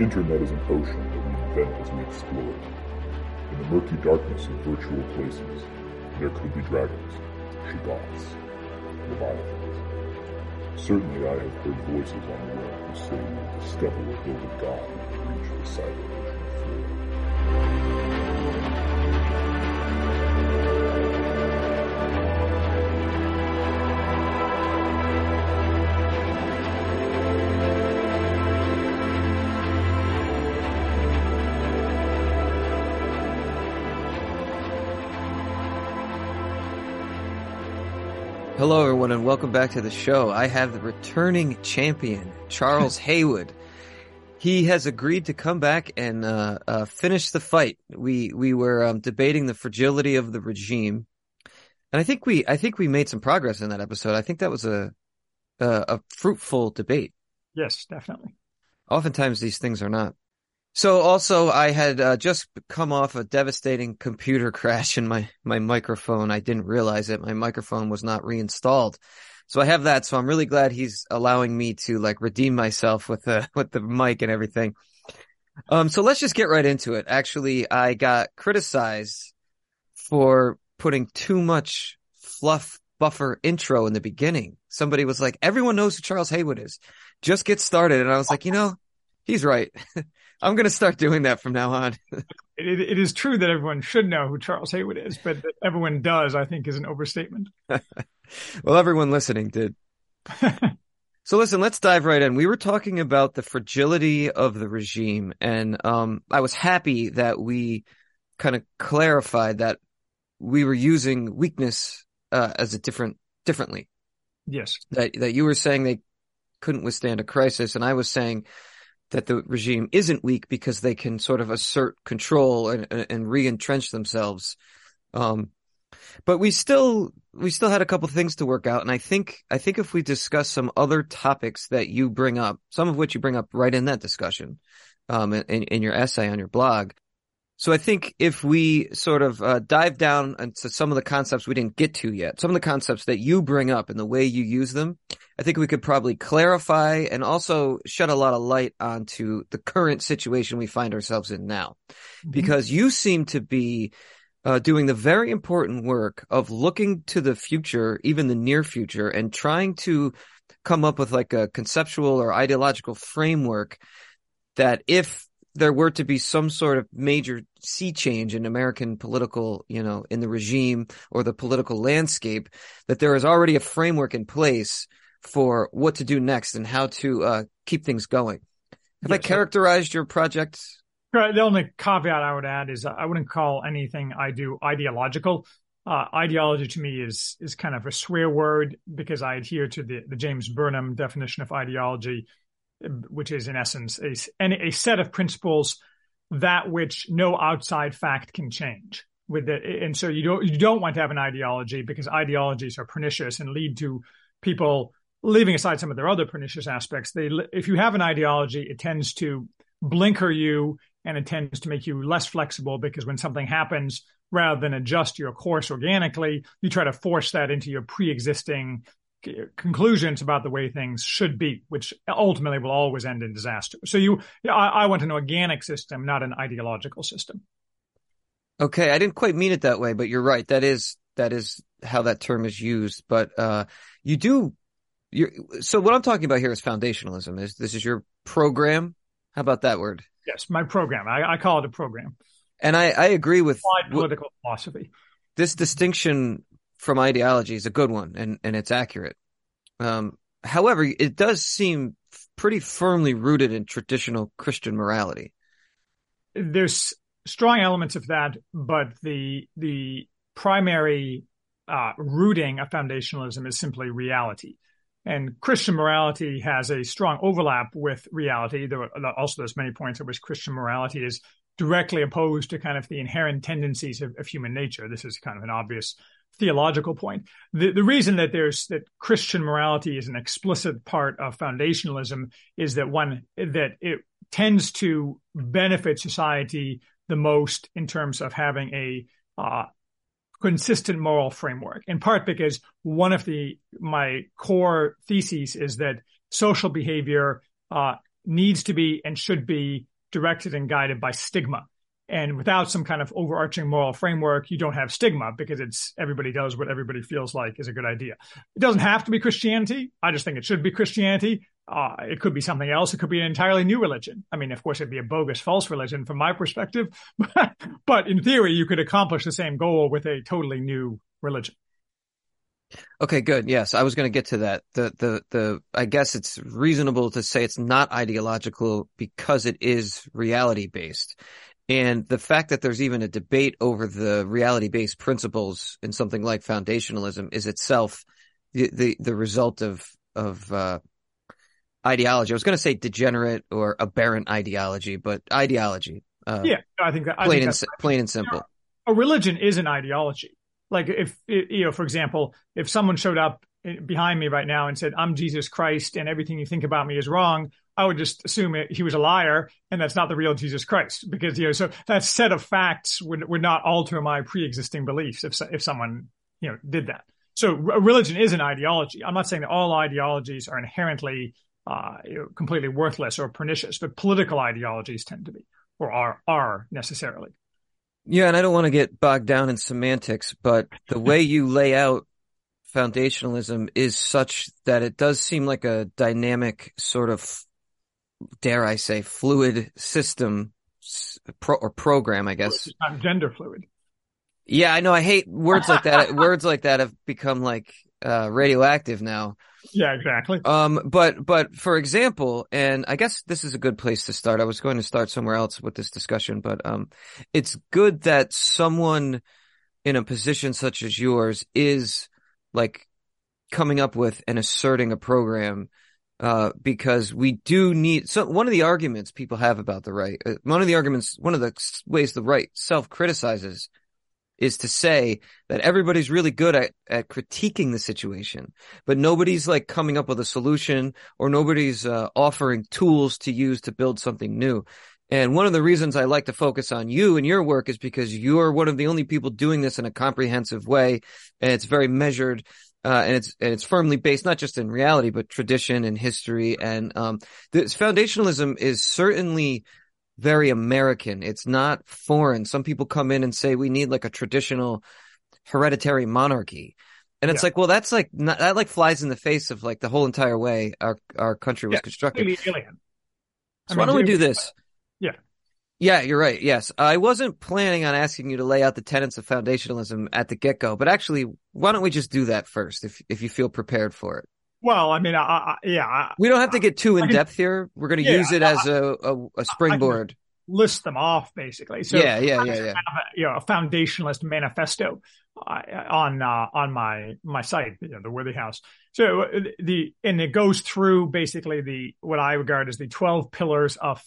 internet is an ocean that we invent as we explore it. In the murky darkness of virtual places, there could be dragons, shoggoths, leviathans. Certainly I have heard voices on the web who say will discover or build a god we reach the cyber ocean floor. Hello, everyone, and welcome back to the show. I have the returning champion, Charles Haywood. He has agreed to come back and uh, uh, finish the fight. We we were um, debating the fragility of the regime, and I think we I think we made some progress in that episode. I think that was a a, a fruitful debate. Yes, definitely. Oftentimes, these things are not. So also I had uh, just come off a devastating computer crash in my, my microphone. I didn't realize it. My microphone was not reinstalled. So I have that. So I'm really glad he's allowing me to like redeem myself with the, with the mic and everything. Um, so let's just get right into it. Actually, I got criticized for putting too much fluff buffer intro in the beginning. Somebody was like, everyone knows who Charles Haywood is. Just get started. And I was like, you know, he's right. I'm going to start doing that from now on. it, it is true that everyone should know who Charles Haywood is, but that everyone does, I think, is an overstatement. well, everyone listening did. so listen, let's dive right in. We were talking about the fragility of the regime, and um, I was happy that we kind of clarified that we were using weakness uh, as a different differently. Yes. That that you were saying they couldn't withstand a crisis, and I was saying that the regime isn't weak because they can sort of assert control and, and re-entrench themselves. Um, but we still, we still had a couple things to work out. And I think, I think if we discuss some other topics that you bring up, some of which you bring up right in that discussion, um, in, in your essay on your blog, so I think if we sort of uh, dive down into some of the concepts we didn't get to yet, some of the concepts that you bring up and the way you use them, I think we could probably clarify and also shed a lot of light onto the current situation we find ourselves in now. Mm-hmm. Because you seem to be uh, doing the very important work of looking to the future, even the near future, and trying to come up with like a conceptual or ideological framework that if there were to be some sort of major sea change in American political, you know, in the regime or the political landscape, that there is already a framework in place for what to do next and how to uh, keep things going. Have yes, I characterized your project? The only caveat I would add is I wouldn't call anything I do ideological. Uh, ideology to me is is kind of a swear word because I adhere to the, the James Burnham definition of ideology, which is in essence a, a set of principles that which no outside fact can change. With and so you don't you don't want to have an ideology because ideologies are pernicious and lead to people leaving aside some of their other pernicious aspects. They if you have an ideology, it tends to blinker you and it tends to make you less flexible because when something happens, rather than adjust your course organically, you try to force that into your pre-existing conclusions about the way things should be, which ultimately will always end in disaster. So you, I, I want an organic system, not an ideological system. Okay, I didn't quite mean it that way, but you're right. That is that is how that term is used. But uh, you do. You're, so what I'm talking about here is foundationalism. Is this is your program? How about that word? Yes, my program. I, I call it a program. And I, I agree with political philosophy. This distinction from ideology is a good one and, and it's accurate. Um, however, it does seem pretty firmly rooted in traditional Christian morality. There's strong elements of that, but the the primary uh, rooting of foundationalism is simply reality. And Christian morality has a strong overlap with reality. There are also there's many points at which Christian morality is directly opposed to kind of the inherent tendencies of, of human nature. This is kind of an obvious theological point. The, the reason that there's that Christian morality is an explicit part of foundationalism is that one that it tends to benefit society the most in terms of having a uh, consistent moral framework. In part because one of the my core theses is that social behavior uh, needs to be and should be directed and guided by stigma. And without some kind of overarching moral framework, you don't have stigma because it's everybody does what everybody feels like is a good idea. It doesn't have to be Christianity. I just think it should be Christianity. Uh, it could be something else. It could be an entirely new religion. I mean, of course, it'd be a bogus, false religion from my perspective, but in theory, you could accomplish the same goal with a totally new religion. Okay, good. Yes, I was going to get to that. The the the I guess it's reasonable to say it's not ideological because it is reality based. And the fact that there's even a debate over the reality based principles in something like foundationalism is itself the the, the result of of uh, ideology. I was going to say degenerate or aberrant ideology, but ideology. Uh, yeah, I think that I plain think and plain and simple. A religion is an ideology. Like if you know, for example, if someone showed up behind me right now and said, "I'm Jesus Christ, and everything you think about me is wrong," I would just assume it, he was a liar, and that's not the real Jesus Christ, because you know, so that set of facts would would not alter my pre-existing beliefs if if someone you know did that. So religion is an ideology. I'm not saying that all ideologies are inherently uh, you know, completely worthless or pernicious, but political ideologies tend to be or are are necessarily. Yeah, and I don't want to get bogged down in semantics, but the way you lay out foundationalism is such that it does seem like a dynamic sort of dare I say fluid system pro, or program, I guess. Not gender fluid. Yeah, I know. I hate words like that. words like that have become like uh, radioactive now. Yeah, exactly. Um, but but for example, and I guess this is a good place to start. I was going to start somewhere else with this discussion, but um, it's good that someone in a position such as yours is like coming up with and asserting a program uh, because we do need so one of the arguments people have about the right uh, one of the arguments one of the ways the right self criticizes is to say that everybody's really good at, at critiquing the situation, but nobody's like coming up with a solution or nobody's uh, offering tools to use to build something new. And one of the reasons I like to focus on you and your work is because you're one of the only people doing this in a comprehensive way. And it's very measured. Uh, and it's and it's firmly based not just in reality but tradition and history and um, this foundationalism is certainly very American. It's not foreign. Some people come in and say we need like a traditional hereditary monarchy. And it's yeah. like, well, that's like, not, that like flies in the face of like the whole entire way our, our country was yeah, constructed. Really alien. So mean, why don't we do this? Yeah. You're right. Yes. I wasn't planning on asking you to lay out the tenets of foundationalism at the get go, but actually, why don't we just do that first if, if you feel prepared for it? Well, I mean, I, I, yeah. I, we don't have to get too in depth here. We're going to yeah, use it as a, a, a springboard. list them off basically. So yeah, yeah, yeah, yeah. A, you know, a foundationalist manifesto uh, on uh, on my my site, you know, the Worthy House. So uh, the and it goes through basically the what I regard as the twelve pillars of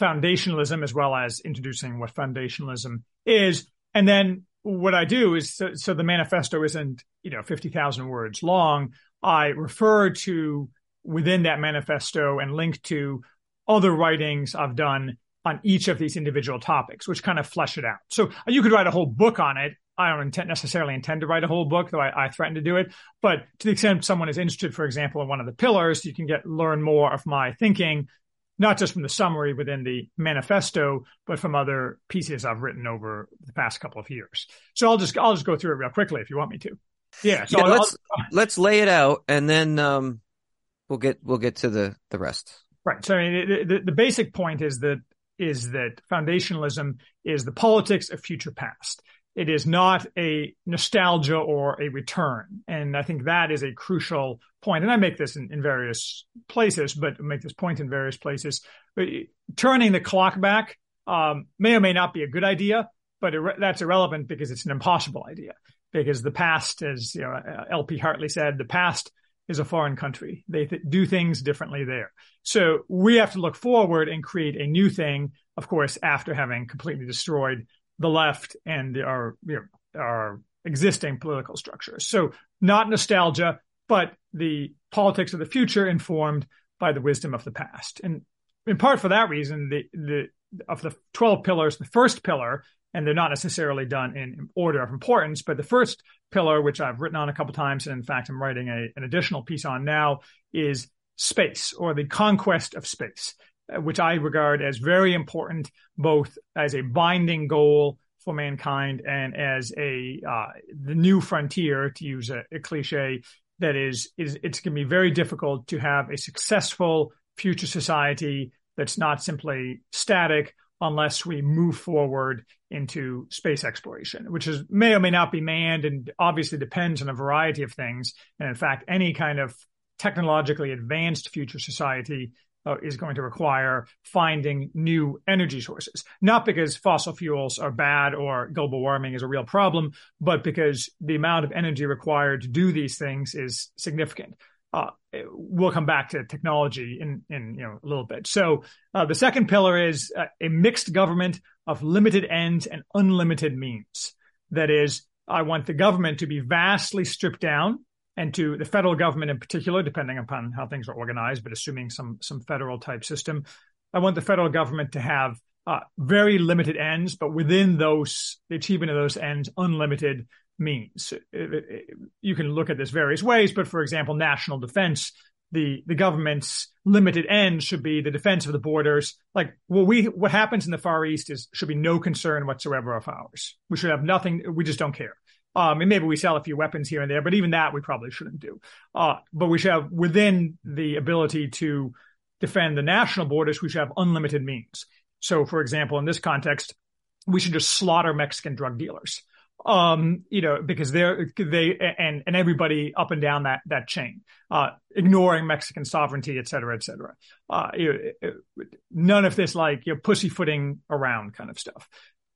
foundationalism, as well as introducing what foundationalism is, and then what I do is so, so the manifesto isn't you know fifty thousand words long. I refer to within that manifesto and link to other writings I've done on each of these individual topics, which kind of flesh it out. So you could write a whole book on it. I don't intend, necessarily intend to write a whole book, though I, I, threaten to do it. But to the extent someone is interested, for example, in one of the pillars, you can get learn more of my thinking, not just from the summary within the manifesto, but from other pieces I've written over the past couple of years. So I'll just I'll just go through it real quickly if you want me to. Yeah. So yeah, let's let's lay it out, and then um, we'll get we'll get to the the rest. Right. So I mean, the, the basic point is that is that foundationalism is the politics of future past. It is not a nostalgia or a return. And I think that is a crucial point. And I make this in, in various places, but make this point in various places. But turning the clock back um, may or may not be a good idea, but that's irrelevant because it's an impossible idea because the past, as you know, uh, L.P. Hartley said, the past is a foreign country. They th- do things differently there. So we have to look forward and create a new thing, of course, after having completely destroyed the left and our, you know, our existing political structures. So not nostalgia, but the politics of the future informed by the wisdom of the past. And in part for that reason, the, the, of the 12 pillars, the first pillar and they're not necessarily done in order of importance. But the first pillar, which I've written on a couple times, and in fact, I'm writing a, an additional piece on now, is space or the conquest of space. Which I regard as very important, both as a binding goal for mankind and as a uh, the new frontier, to use a, a cliche, that is is it's going to be very difficult to have a successful future society that's not simply static unless we move forward into space exploration, which is may or may not be manned and obviously depends on a variety of things. And in fact, any kind of technologically advanced future society uh, is going to require finding new energy sources. Not because fossil fuels are bad or global warming is a real problem, but because the amount of energy required to do these things is significant. Uh, we'll come back to technology in, in you know a little bit. So uh, the second pillar is uh, a mixed government of limited ends and unlimited means. That is, I want the government to be vastly stripped down and to the federal government in particular, depending upon how things are organized, but assuming some some federal type system, I want the federal government to have uh, very limited ends, but within those, the achievement of those ends, unlimited means. You can look at this various ways, but for example, national defense, the the government's limited end should be the defense of the borders. Like what we what happens in the Far East is should be no concern whatsoever of ours. We should have nothing. We just don't care. Um, and maybe we sell a few weapons here and there, but even that we probably shouldn't do. Uh, but we should have within the ability to defend the national borders, we should have unlimited means. So, for example, in this context, we should just slaughter Mexican drug dealers. Um, you know, because they're, they, and, and everybody up and down that, that chain, uh, ignoring Mexican sovereignty, et cetera, et cetera. Uh, you know, none of this like, you know, pussyfooting around kind of stuff.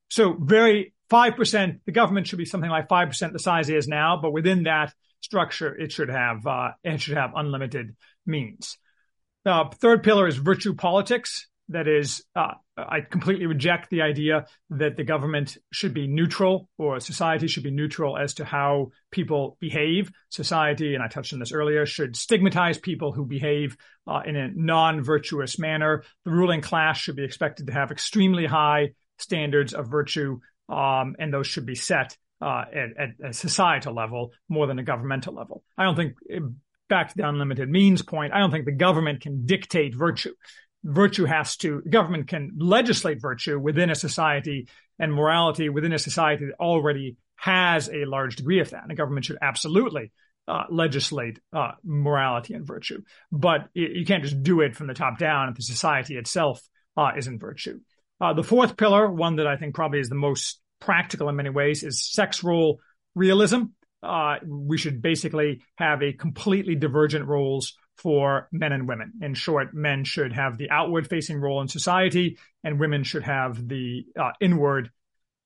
So very 5%, the government should be something like 5% the size it is now, but within that structure, it should have, uh, it should have unlimited means. Uh, third pillar is virtue politics. That is, uh, I completely reject the idea that the government should be neutral or society should be neutral as to how people behave. Society, and I touched on this earlier, should stigmatize people who behave uh, in a non-virtuous manner. The ruling class should be expected to have extremely high standards of virtue, um, and those should be set uh, at, at, a societal level more than a governmental level. I don't think, back to the unlimited means point, I don't think the government can dictate virtue. Virtue has to, government can legislate virtue within a society and morality within a society that already has a large degree of that. And the government should absolutely uh, legislate uh, morality and virtue, but you can't just do it from the top down if the society itself uh, isn't virtue. Uh, the fourth pillar, one that I think probably is the most practical in many ways, is sex role realism. Uh, we should basically have a completely divergent roles for men and women. In short, men should have the outward facing role in society and women should have the uh, inward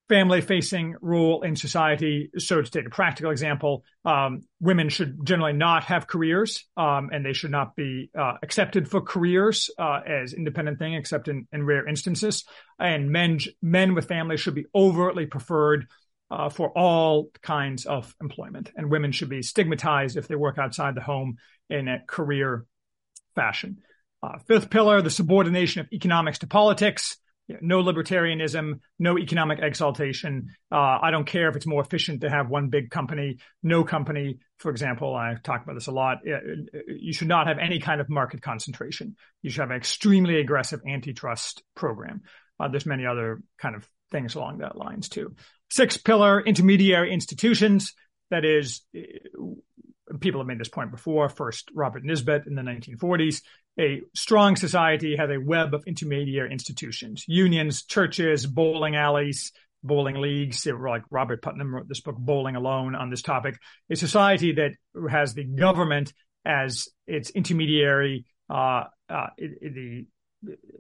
family facing role in society. So to take a practical example, um, women should generally not have careers, um, and they should not be uh, accepted for careers uh, as independent thing, except in, in rare instances. And men men with families should be overtly preferred uh, for all kinds of employment, and women should be stigmatized if they work outside the home in a career fashion. Uh, fifth pillar: the subordination of economics to politics no libertarianism, no economic exaltation. Uh, I don't care if it's more efficient to have one big company. No company, for example, I talk about this a lot. You should not have any kind of market concentration. You should have an extremely aggressive antitrust program. Uh, there's many other kind of things along that lines too. Sixth pillar, intermediary institutions. That is, people have made this point before. First, Robert Nisbet in the 1940s. A strong society has a web of intermediary institutions, unions, churches, bowling alleys, bowling leagues. Like Robert Putnam wrote this book, Bowling Alone, on this topic. A society that has the government as its intermediary, uh, uh, the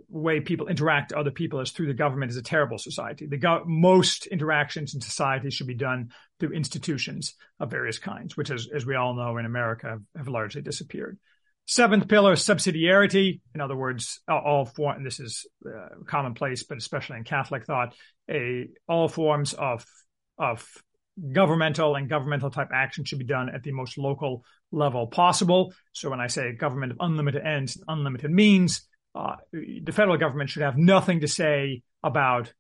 way people interact other people is through the government is a terrible society. The go- most interactions in society should be done through institutions of various kinds, which, as, as we all know in America, have, have largely disappeared. Seventh pillar, subsidiarity. In other words, all form. This is uh, commonplace, but especially in Catholic thought, a all forms of of governmental and governmental type action should be done at the most local level possible. So when I say government of unlimited ends, unlimited means, uh, the federal government should have nothing to say about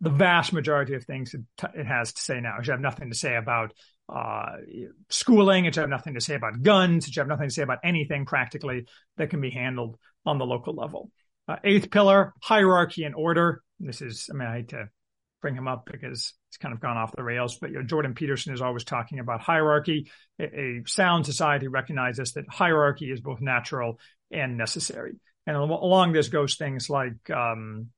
the vast majority of things it, t- it has to say now. It should have nothing to say about uh, schooling. Should have nothing to say about guns. Should have nothing to say about anything practically that can be handled on the local level. Uh, eighth pillar, hierarchy and order. This is, I mean, I hate to bring him up because it's kind of gone off the rails, but you know, Jordan Peterson is always talking about hierarchy. A, a sound society recognizes that hierarchy is both natural and necessary. And along this goes things like um,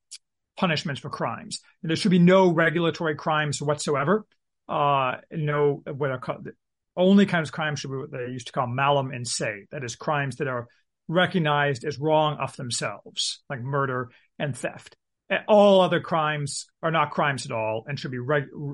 punishments for crimes. There should be no regulatory crimes whatsoever. Uh, no, what are called, only kinds of crimes should be what they used to call malum in se. That is crimes that are recognized as wrong of themselves, like murder and theft. All other crimes are not crimes at all and should be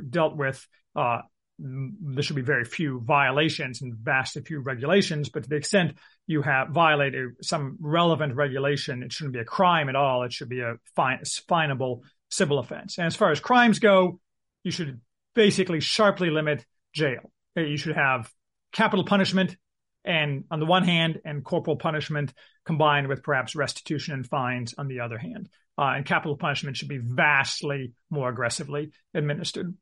dealt with. Uh, there should be very few violations and vastly few regulations, but to the extent you have violated some relevant regulation, it shouldn't be a crime at all. It should be a fine, finable civil offense. And as far as crimes go, you should basically sharply limit jail. You should have capital punishment and on the one hand and corporal punishment combined with perhaps restitution and fines on the other hand. Uh, and capital punishment should be vastly more aggressively administered.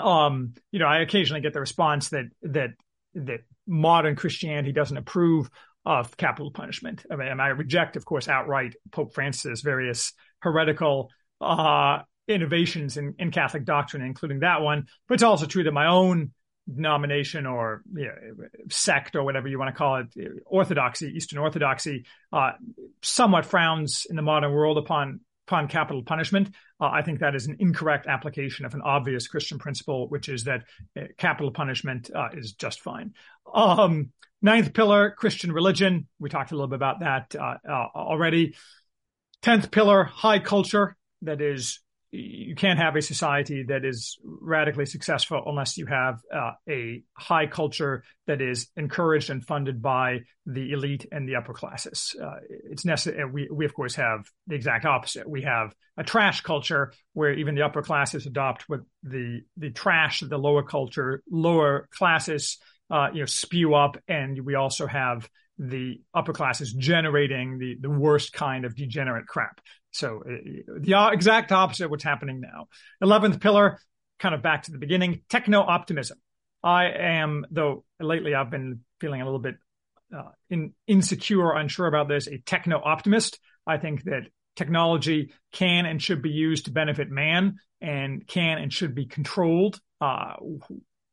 Um, you know, I occasionally get the response that that that modern Christianity doesn't approve of capital punishment. I mean, I reject, of course, outright Pope Francis' various heretical uh, innovations in, in Catholic doctrine, including that one. But it's also true that my own denomination or you know, sect or whatever you want to call it, orthodoxy, Eastern Orthodoxy, uh, somewhat frowns in the modern world upon upon capital punishment. Uh, I think that is an incorrect application of an obvious Christian principle, which is that uh, capital punishment uh, is just fine. Um, ninth pillar, Christian religion. We talked a little bit about that uh, already. Tenth pillar, high culture. That is you can't have a society that is radically successful unless you have uh, a high culture that is encouraged and funded by the elite and the upper classes. Uh, it's necessary. We, we of course have the exact opposite. We have a trash culture where even the upper classes adopt what the the trash the lower culture, lower classes, uh, you know, spew up, and we also have the upper class is generating the the worst kind of degenerate crap. So uh, the exact opposite of what's happening now. Eleventh pillar, kind of back to the beginning, techno optimism. I am, though lately I've been feeling a little bit uh, in, insecure, unsure about this, a techno optimist. I think that technology can and should be used to benefit man and can and should be controlled. Uh,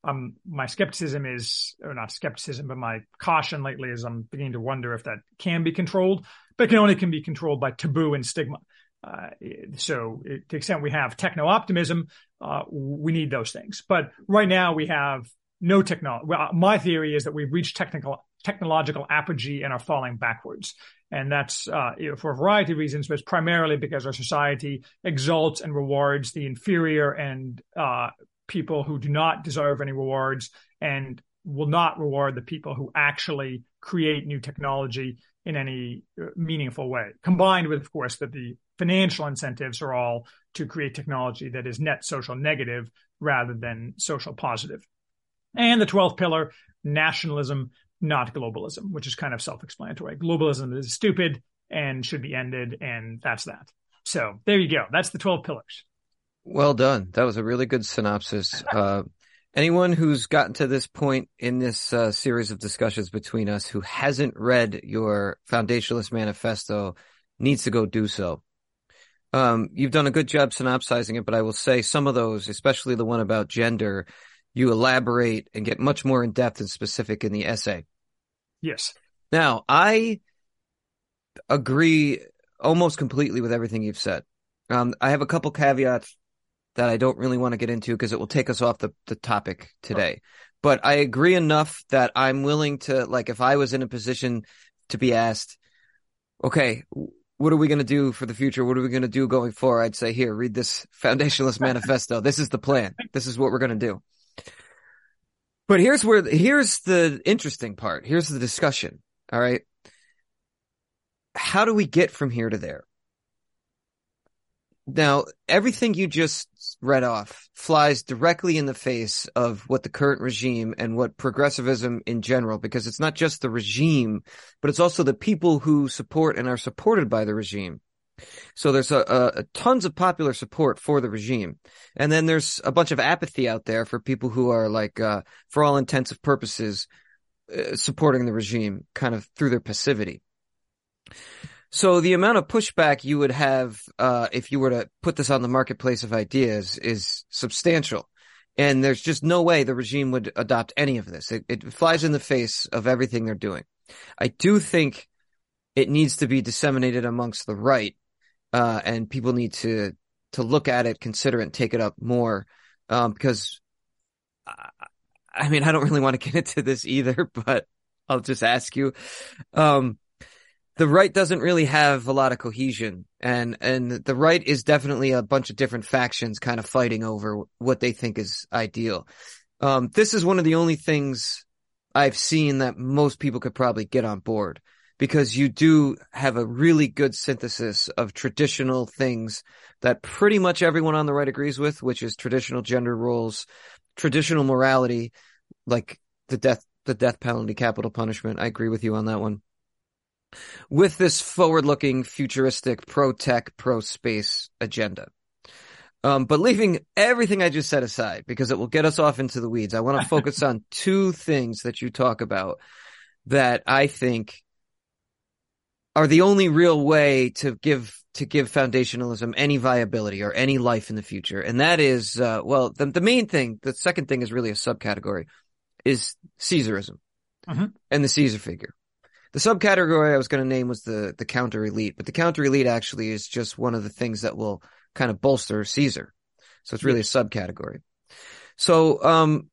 um, my skepticism is, or not skepticism, but my caution lately is I'm beginning to wonder if that can be controlled, but it can only can be controlled by taboo and stigma. Uh, so to the extent we have techno optimism, uh, we need those things. But right now we have no technology. Well, my theory is that we've reached technical technological apogee and are falling backwards. And that's uh, you know, for a variety of reasons, but it's primarily because our society exalts and rewards the inferior and uh, people who do not deserve any rewards and will not reward the people who actually create new technology in any uh, meaningful way. Combined with, of course, that the financial incentives are all to create technology that is net social negative rather than social positive. And the 12th pillar, nationalism, not globalism, which is kind of self explanatory. Globalism is stupid and should be ended, and that's that. So there you go. That's the 12 pillars. Well done. That was a really good synopsis. Uh, anyone who's gotten to this point in this uh, series of discussions between us who hasn't read your Foundationalist Manifesto needs to go do so. Um, you've done a good job synopsizing it, but I will say some of those, especially the one about gender, you elaborate and get much more in depth and specific in the essay. Yes. Now, I agree almost completely with everything you've said. Um, I have a couple caveats that I don't really want to get into because it will take us off the, the topic oh. today. But I agree enough that I'm willing to, like, if I was in a position to be asked, okay, what are we going to do for the future? What are we going to do going forward? I'd say, here, read this foundationalist manifesto. This is the plan. This is what we're going to do. But here's where, here's the interesting part. Here's the discussion. All right. How do we get from here to there? Now, everything you just read off flies directly in the face of what the current regime and what progressivism in general, because it's not just the regime, but it's also the people who support and are supported by the regime. So there's a, a, tons of popular support for the regime. And then there's a bunch of apathy out there for people who are like, uh, for all intents and purposes, uh, supporting the regime kind of through their passivity. So the amount of pushback you would have uh, if you were to put this on the marketplace of ideas is substantial. And there's just no way the regime would adopt any of this. It, it flies in the face of everything they're doing. I do think it needs to be disseminated amongst the right, uh, and people need to to look at it, consider it, and take it up more. Um, because I, I mean, I don't really want to get into this either, but I'll just ask you. Um, the right doesn't really have a lot of cohesion and and the right is definitely a bunch of different factions kind of fighting over what they think is ideal. Um, this is one of the only things i've seen that most people could probably get on board because you do have a really good synthesis of traditional things that pretty much everyone on the right agrees with which is traditional gender roles traditional morality like the death the death penalty capital punishment. I agree with you on that one with this forward-looking, futuristic, pro-tech, pro-space agenda. Um, but leaving everything I just said aside, because it will get us off into the weeds, I want to focus on two things that you talk about that I think are the only real way to give to give foundationalism any viability or any life in the future. And that is, uh, well, the, the main thing, the second thing is really a subcategory, is Caesarism Mhm. and the Caesar figure. The subcategory I was going to name was the the counter elite, but the counter elite actually is just one of the things that will kind of bolster Caesar. So it's really a subcategory. So um,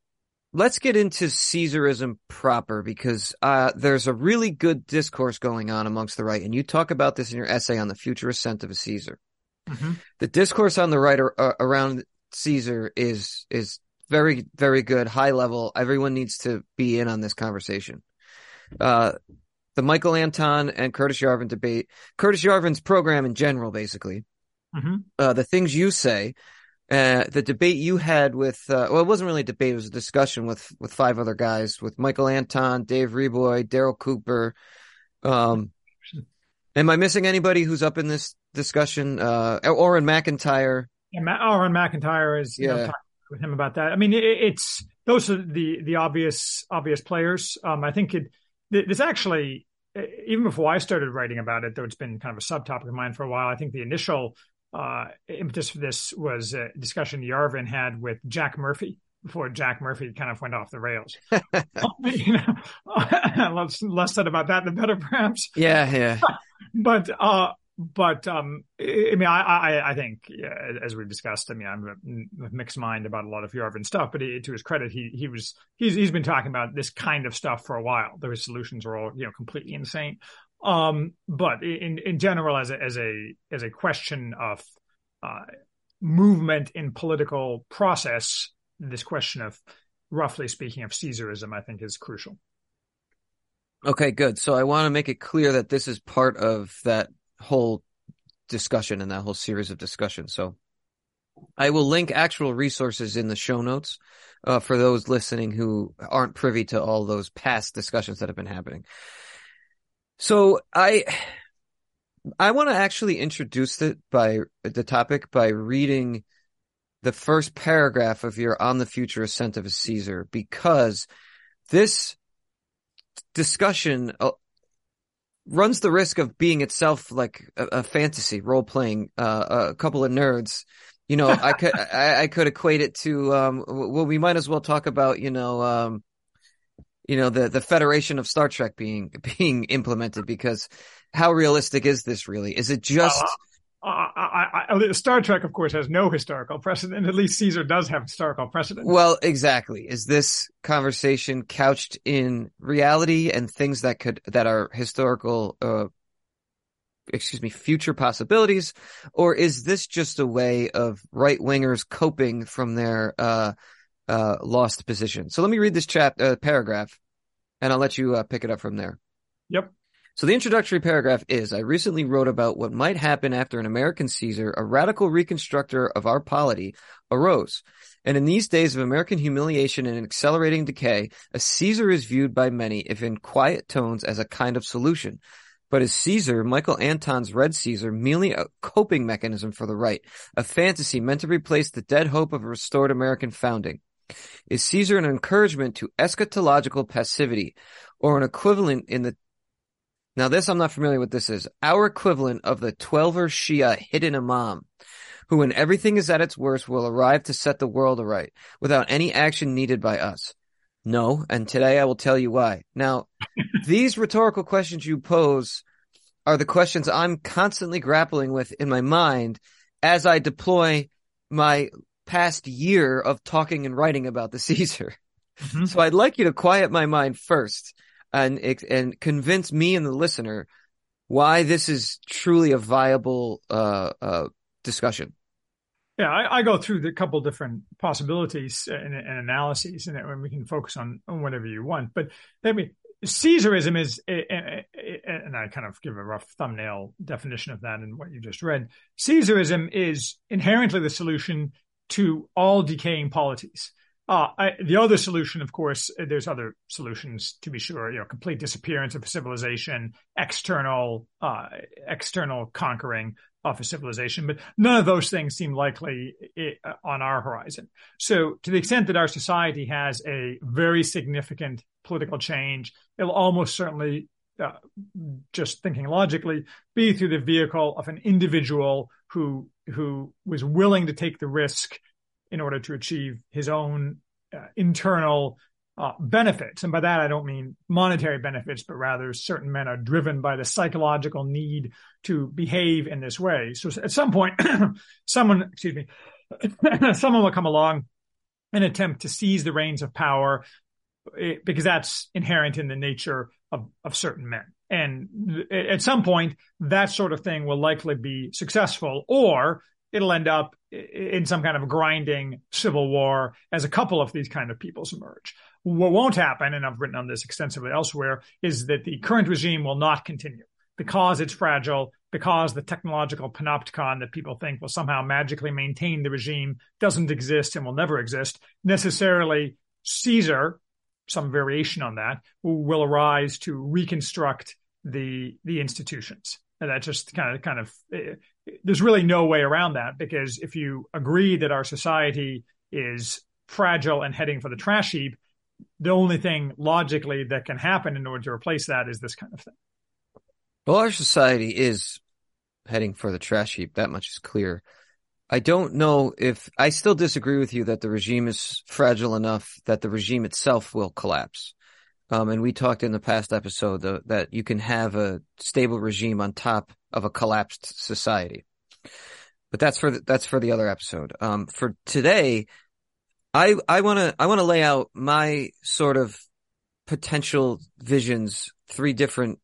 let's get into Caesarism proper because uh, there's a really good discourse going on amongst the right, and you talk about this in your essay on the future ascent of a Caesar. Mhm. The discourse on the right ar- uh, around Caesar is is very very good, high level. Everyone needs to be in on this conversation. Uh, the Michael Anton and Curtis Yarvin debate, Curtis Yarvin's program in general, basically, Mhm. uh, the things you say, uh, the debate you had with, uh, well, it wasn't really a debate, it was a discussion with, with five other guys, with Michael Anton, Dave Reboy, Darryl Cooper. Um, am I missing anybody who's up in this discussion? Uh, Auron MacIntyre. Yeah, Ma- Auron MacIntyre is you know, Yeah. talking with him about that. I mean, it, it's those are the the obvious obvious players. Um, I think it this actually even before I started writing about it, though it's been kind of a subtopic of mine for a while. I think the initial uh, impetus for this was a discussion Yarvin had with Jack Murphy before Jack Murphy kind of went off the rails. you know, less, less said about that, the better, perhaps Yeah, yeah. but uh but um i mean i i i think yeah, as we discussed i mean i'm of mixed mind about a lot of yarvin stuff but he, to his credit he he was he's he's been talking about this kind of stuff for a while though his solutions are all you know completely insane um but in in general as a as a as a question of uh movement in political process this question of roughly speaking of caesarism i think is crucial Okay, good. So I want to make it clear that this is part of that whole discussion and that whole series of discussions. So I will link actual resources in the show notes uh, for those listening who aren't privy to all those past discussions that have been happening. So I I want to actually introduce it by the topic by reading the first paragraph of your on the future ascent of a Caesar because this discussion uh, runs the risk of being itself like a, a fantasy role playing uh, a couple of nerds. You know i could I, I could equate it to um well we might as well talk about you know um you know the the federation of star trek being being implemented because how realistic is this really? Is it just Uh, I, I, I, Star Trek, of course, has no historical precedent. At least Caesar does have historical precedent. Well, exactly. Is this conversation couched in reality and things that could that are historical uh excuse me, future possibilities or is this just a way of right wingers coping from their uh uh lost position? So let me read this chap uh, paragraph and I'll let you uh, pick it up from there. Yep. So the introductory paragraph is, I recently wrote about what might happen after an American Caesar, a radical reconstructor of our polity, arose. And in these days of American humiliation and accelerating decay, a Caesar is viewed by many, if in quiet tones, as a kind of solution. But as Caesar, Michael Anton's Red Caesar, merely a coping mechanism for the right, a fantasy meant to replace the dead hope of a restored American founding. Is Caesar an encouragement to eschatological passivity, or an equivalent in the Now, this I'm not familiar with. This is our equivalent of the Twelver Shia hidden Imam, who, when everything is at its worst, will arrive to set the world aright without any action needed by us. No, and today I will tell you why. Now, these rhetorical questions you pose are the questions I'm constantly grappling with in my mind as I deploy my past year of talking and writing about the Caesar. Mm-hmm. So I'd like you to quiet my mind first and and convince me and the listener why this is truly a viable uh, uh, discussion. Yeah, I, I, go through a couple different possibilities and, and analyses, and we can focus on, on whatever you want. But I mean, Caesarism is, and I kind of give a rough thumbnail definition of that in what you just read. Caesarism is inherently the solution to all decaying polities. Uh, I, the other solution, of course, there's other solutions to be sure. You know, complete disappearance of civilization, external, uh, external conquering of a civilization, but none of those things seem likely uh, on our horizon. So, to the extent that our society has a very significant political change, it'll almost certainly, uh, just thinking logically, be through the vehicle of an individual who who was willing to take the risk in order to achieve his own uh, internal uh, benefits. And by that, I don't mean monetary benefits, but rather certain men are driven by the psychological need to behave in this way. So at some point, someone, excuse me, someone will come along and attempt to seize the reins of power eh, because that's inherent in the nature of, of certain men. And at some point, that sort of thing will likely be successful, or it'll end up in some kind of grinding civil war as a couple of these kind of peoples emerge. What won't happen, and I've written on this extensively elsewhere, is that the current regime will not continue because it's fragile, because the technological panopticon that people think will somehow magically maintain the regime doesn't exist and will never exist. Necessarily, Caesar, some variation on that, will arise to reconstruct the the institutions. And that just kind of kind of eh, there's really no way around that because if you agree that our society is fragile and heading for the trash heap, the only thing logically that can happen in order to replace that is this kind of thing. Well, our society is heading for the trash heap. That much is clear. I don't know if I still disagree with you that the regime is fragile enough that the regime itself will collapse. Um, and we talked in the past episode the, that you can have a stable regime on top of a collapsed society. But that's for the, that's for the other episode. Um, for today, I I want to I want to lay out my sort of potential visions, three different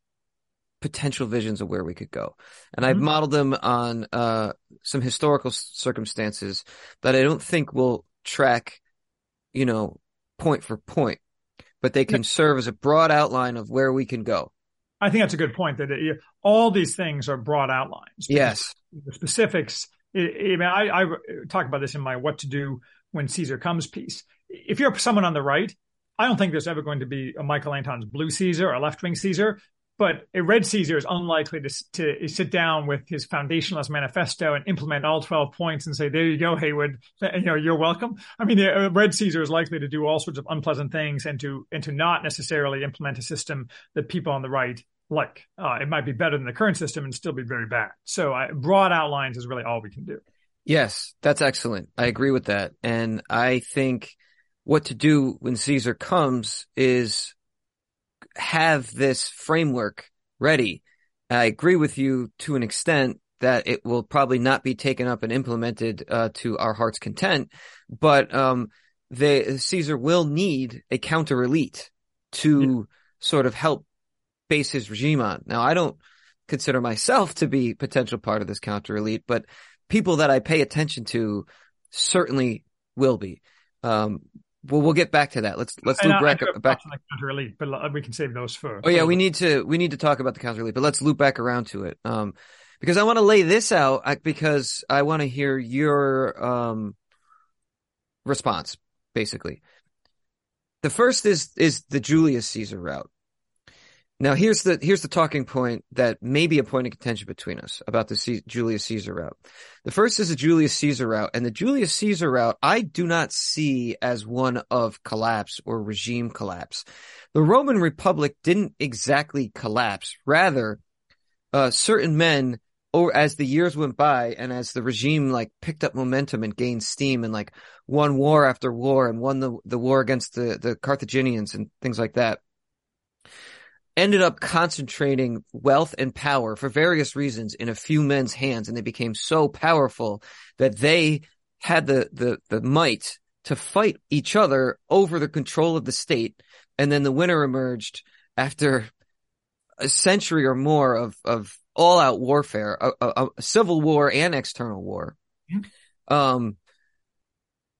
potential visions of where we could go. And mm-hmm. I've modeled them on uh, some historical circumstances that I don't think will track, you know, point for point but they can serve as a broad outline of where we can go. I think that's a good point that it, all these things are broad outlines. Yes. The specifics, I, mean, I, I talk about this in my what to do when Caesar comes piece. If you're someone on the right, I don't think there's ever going to be a Michael Anton's blue Caesar or a left wing Caesar. But a red Caesar is unlikely to, to sit down with his foundationalist manifesto and implement all 12 points and say, there you go, Haywood, you know, you're welcome. I mean, a red Caesar is likely to do all sorts of unpleasant things and to, and to not necessarily implement a system that people on the right like. Uh, it might be better than the current system and still be very bad. So uh, broad outlines is really all we can do. Yes, that's excellent. I agree with that. And I think what to do when Caesar comes is have this framework ready. I agree with you to an extent that it will probably not be taken up and implemented uh, to our heart's content, but um, the Caesar will need a counter elite to yeah. sort of help base his regime on. Now, I don't consider myself to be potential part of this counter elite, but people that I pay attention to certainly will be. Um, well, we'll get back to that. Let's let's loop back back to the counter elite, but we can save those for. Oh yeah, we need to we need to talk about the counter elite, but let's loop back around to it. Um, because I want to lay this out because I want to hear your um response. Basically, the first is is the Julius Caesar route. Now here's the here's the talking point that may be a point of contention between us about the C- Julius Caesar route. The first is the Julius Caesar route, and the Julius Caesar route I do not see as one of collapse or regime collapse. The Roman Republic didn't exactly collapse. Rather, uh, certain men, or as the years went by, and as the regime like picked up momentum and gained steam, and like won war after war, and won the the war against the the Carthaginians and things like that ended up concentrating wealth and power for various reasons in a few men's hands and they became so powerful that they had the the the might to fight each other over the control of the state and then the winner emerged after a century or more of of all out warfare a, a, a, civil war and external war mm-hmm. um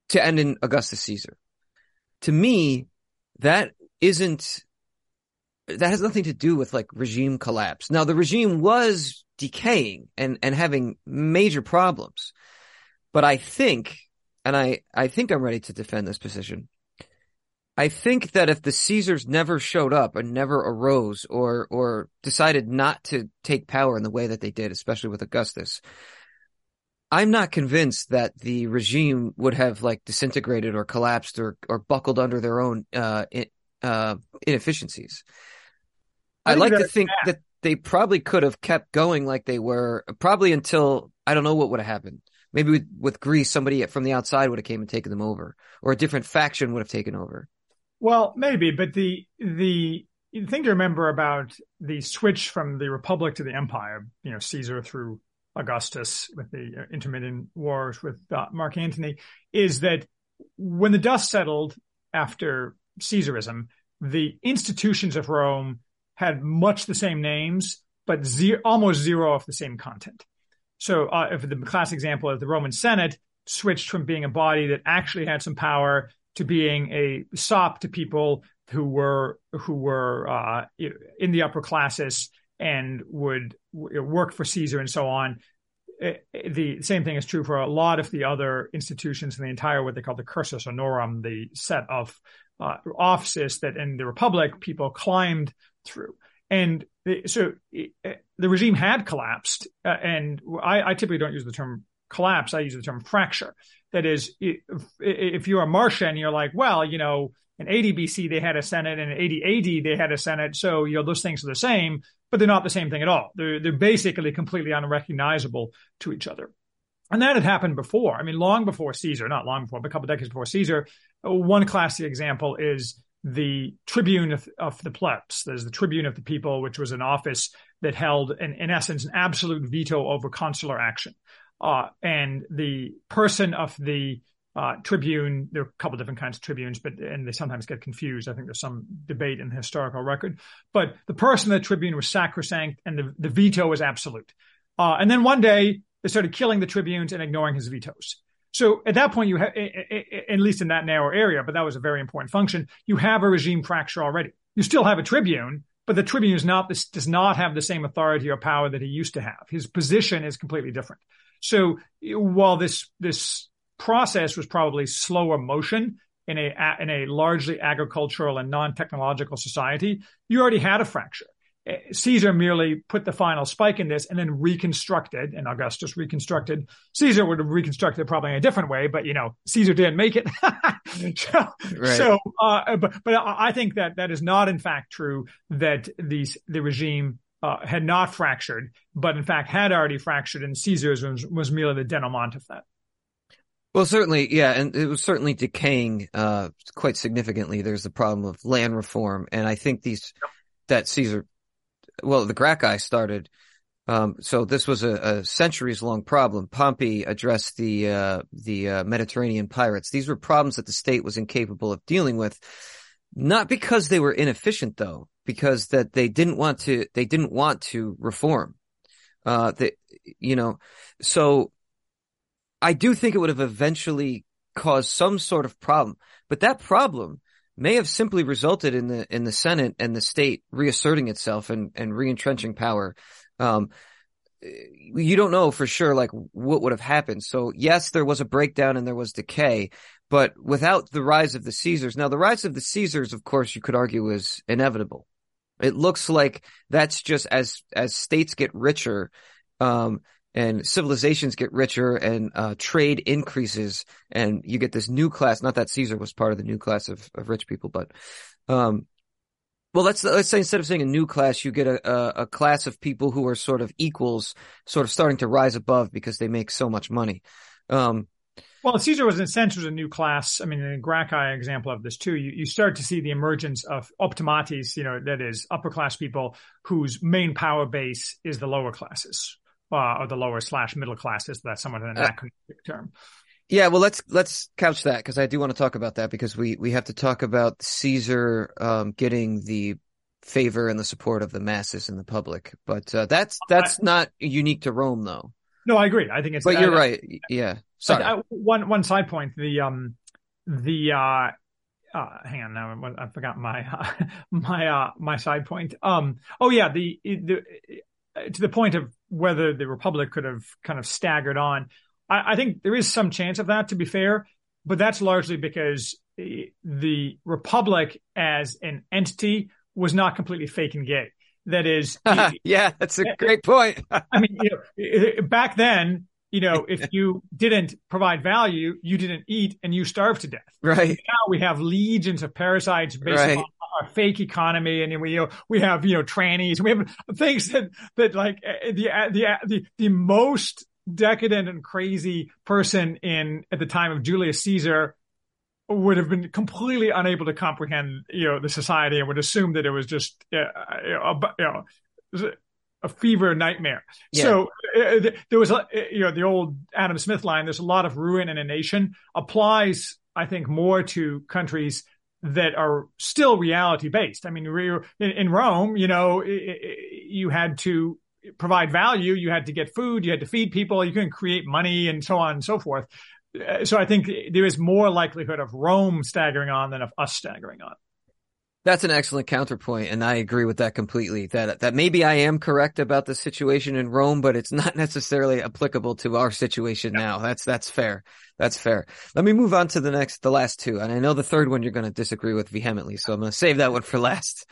to end in Augustus Caesar to me that isn't that has nothing to do with like regime collapse. Now the regime was decaying and, and having major problems, but I think, and I, I think I'm ready to defend this position. I think that if the Caesars never showed up and never arose or, or decided not to take power in the way that they did, especially with Augustus, I'm not convinced that the regime would have like disintegrated or collapsed or, or buckled under their own, uh, uh, inefficiencies. I, like to think bad. that they probably could have kept going like they were, probably until I don't know what would have happened. Maybe with, with Greece, somebody from the outside would have came and taken them over, or a different faction would have taken over. Well, maybe, but the the thing to remember about the switch from the Republic to the Empire, you know, Caesar through Augustus with the intermittent wars with uh, Mark Antony, is that when the dust settled after Caesarism, the institutions of Rome had much the same names, but zero, almost zero of the same content. So, uh, if the classic example is the Roman Senate switched from being a body that actually had some power to being a sop to people who were who were uh, in the upper classes and would work for Caesar and so on. The same thing is true for a lot of the other institutions in the entire what they call the cursus honorum, the set of uh, offices that in the Republic people climbed through. And so uh, the regime had collapsed. Uh, and I, I, typically don't use the term collapse. I use the term fracture. That is, if, if you're a Martian, you're like, well, you know, in 80 BC, they had a Senate and in 80 AD, they had a Senate. So, you know, those things are the same, but they're not the same thing at all. They're, they're basically completely unrecognizable to each other. And that had happened before. I mean, long before Caesar, not long before, but a couple decades before Caesar. One classic example is the tribune of, of, the plebs. There's the tribune of the people, which was an office that held, in, in essence, an absolute veto over consular action. Uh, and the person of the uh, tribune, there are a couple different kinds of tribunes, but and they sometimes get confused. I think there's some debate in the historical record. But the person of the tribune was sacrosanct, and the, the veto was absolute. Uh, and then one day they started killing the tribunes and ignoring his vetoes. So at that point, you have, at least in that narrow area, but that was a very important function. You have a regime fracture already. You still have a tribune, but the tribune is not this, does not have the same authority or power that he used to have. His position is completely different. So while this this process was probably slower motion in a in a largely agricultural and non technological society, you already had a fracture. Caesar merely put the final spike in this and then reconstructed, and Augustus reconstructed. Caesar would have reconstructed probably in a different way, but you know, Caesar didn't make it. so, right. so uh, but, but I think that that is not in fact true that these, the regime uh, had not fractured, but in fact had already fractured, and Caesar's was, was merely the denouement of that. Well, certainly, yeah, and it was certainly decaying uh, quite significantly. There's the problem of land reform, and I think these that Caesar well, the Gracchi started. Um, so this was a, a centuries long problem. Pompey addressed the uh, the uh, Mediterranean pirates. These were problems that the state was incapable of dealing with, not because they were inefficient, though, because that they didn't want to they didn't want to reform. Uh, you know, so I do think it would have eventually caused some sort of problem, but that problem may have simply resulted in the in the Senate and the state reasserting itself and and reentrenching power. Um, you don't know for sure like what would have happened. So yes, there was a breakdown and there was decay, but without the rise of the Caesars, now the rise of the Caesars, of course, you could argue is inevitable. It looks like that's just as as states get richer, um, and civilizations get richer and uh, trade increases and you get this new class not that caesar was part of the new class of, of rich people but um, well let's let's say instead of saying a new class you get a, a, a class of people who are sort of equals sort of starting to rise above because they make so much money um, well, Caesar was in a sense was a new class. I mean, in Gracchi example of this too, you, you start to see the emergence of optimates, you know, that is upper class people whose main power base is the lower classes uh, or the lower slash middle classes. That's somewhat of an uh, anachronistic uh, term. Yeah, well, let's let's couch that because I do want to talk about that because we we have to talk about Caesar um, getting the favor and the support of the masses and the public, but uh, that's that's I, not unique to Rome, though. No, I agree. I think it's. But you're I, right. Yeah. Sorry. I, one one side point. The um the uh uh, hang on now I forgot my uh, my uh my side point. Um oh yeah the the to the point of whether the Republic could have kind of staggered on. I, I think there is some chance of that, to be fair, but that's largely because eh, the Republic as an entity was not completely fake and gay. That is, yeah, that's a eh, great point. I mean, you know, eh, back then, you know, if you didn't provide value, you didn't eat and you starved to death. Right. Now we have legions of parasites based right. on our fake economy and we, you know, we have, you know, trannies. We have things that, that like eh, the, eh, the, eh, the, the most decadent and crazy person in, at the time of Julius Caesar would have been completely unable to comprehend, you know, the society and would assume that it was just, uh, you know, a fever nightmare. Yeah. So uh, there was, a, you know, the old Adam Smith line, there's a lot of ruin in a nation applies, I think, more to countries that are still reality based. I mean, in, in Rome, you know, you had to provide value, you had to get food, you had to feed people, you couldn't create money and so on and so forth. Uh, so I think there is more likelihood of Rome staggering on than of us staggering on. That's an excellent counterpoint, and I agree with that completely. That that maybe I am correct about the situation in Rome, but it's not necessarily applicable to our situation now. That's that's fair. That's fair. Let me move on to the next, the last two, and I know the third one you're going to disagree with vehemently, so I'm going to save that one for last.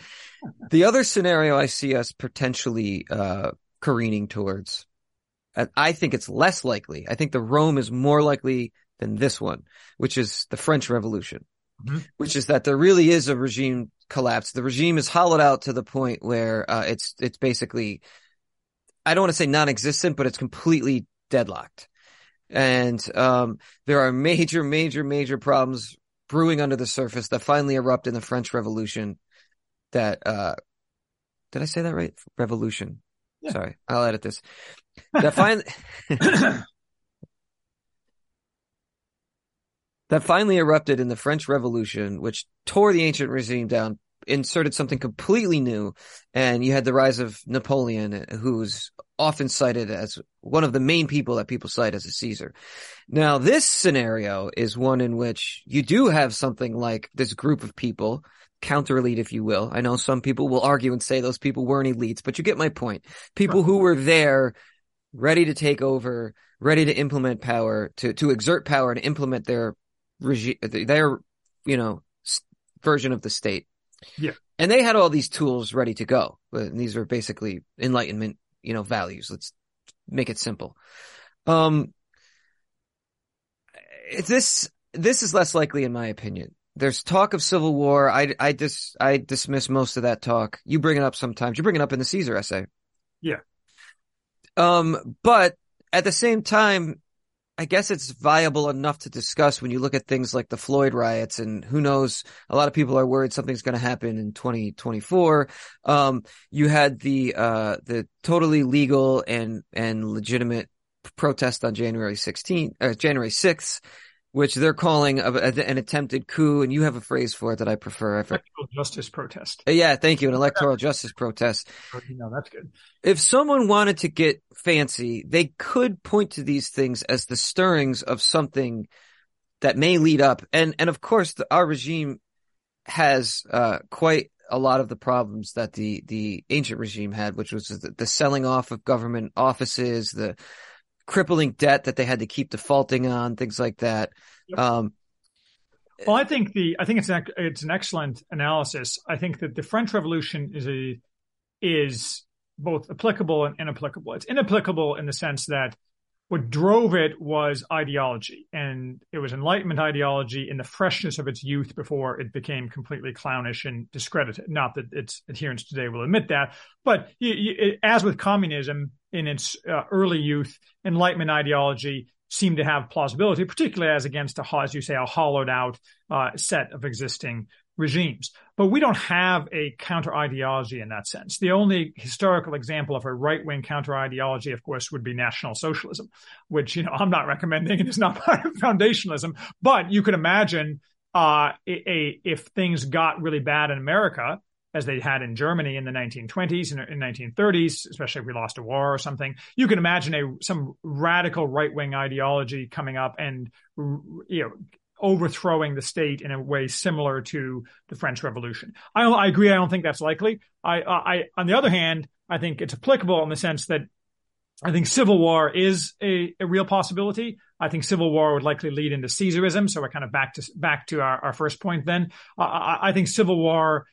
the other scenario I see us potentially uh, careening towards, I think it's less likely. I think the Rome is more likely than this one, which is the French Revolution. Mm-hmm. Which is that there really is a regime collapse. The regime is hollowed out to the point where uh, it's it's basically I don't want to say non-existent, but it's completely deadlocked. And um, there are major, major, major problems brewing under the surface that finally erupt in the French Revolution. That uh, did I say that right? Revolution. Yeah. Sorry, I'll edit this. That finally. that finally erupted in the French Revolution, which tore the ancient regime down, inserted something completely new, and you had the rise of Napoleon, who's often cited as one of the main people that people cite as a Caesar. Now, this scenario is one in which you do have something like this group of people, counter elite, if you will. I know some people will argue and say those people weren't elites, but you get my point. People who were there ready to take over, ready to implement power, to, to exert power and implement their regime, their, you know, version of the state. Yeah. And they had all these tools ready to go. And these are basically enlightenment, you know, values. Let's make it simple. Um, this, this is less likely in my opinion. There's talk of civil war. I, I dis, I dismiss most of that talk. You bring it up sometimes. You bring it up in the Caesar essay. Yeah. Um, but at the same time, I guess it's viable enough to discuss when you look at things like the Floyd riots and who knows, a lot of people are worried something's going to happen in 2024. Um, you had the, uh, the totally legal and, and legitimate protest on January 16th, uh, January 6th which they're calling a, a, an attempted coup, and you have a phrase for it that I prefer. Electoral justice protest. Uh, yeah, thank you. An electoral justice protest. Oh, no, that's good. If someone wanted to get fancy, they could point to these things as the stirrings of something that may lead up. And, and of course, the, our regime has, uh, quite a lot of the problems that the, the ancient regime had, which was the, the selling off of government offices, the, crippling debt that they had to keep defaulting on, things like that. Yep. Um, Well, I think the I think it's an it's an excellent analysis. I think that the French Revolution is a is both applicable and inapplicable. It's inapplicable in the sense that what drove it was ideology and it was enlightenment ideology in the freshness of its youth before it became completely clownish and discredited not that its adherents today will admit that but as with communism in its uh, early youth enlightenment ideology seemed to have plausibility particularly as against a as you say a hollowed out uh, set of existing regimes. But we don't have a counter ideology in that sense. The only historical example of a right wing counter ideology, of course, would be National Socialism, which, you know, I'm not recommending and is not part of foundationalism. But you could imagine uh, a, a, if things got really bad in America, as they had in Germany in the 1920s and in 1930s, especially if we lost a war or something. You can imagine a some radical right wing ideology coming up and you know overthrowing the state in a way similar to the French Revolution. I, I agree. I don't think that's likely. I, I, on the other hand, I think it's applicable in the sense that I think civil war is a, a real possibility. I think civil war would likely lead into Caesarism. So we're kind of back to back to our, our first point. Then I, I think civil war.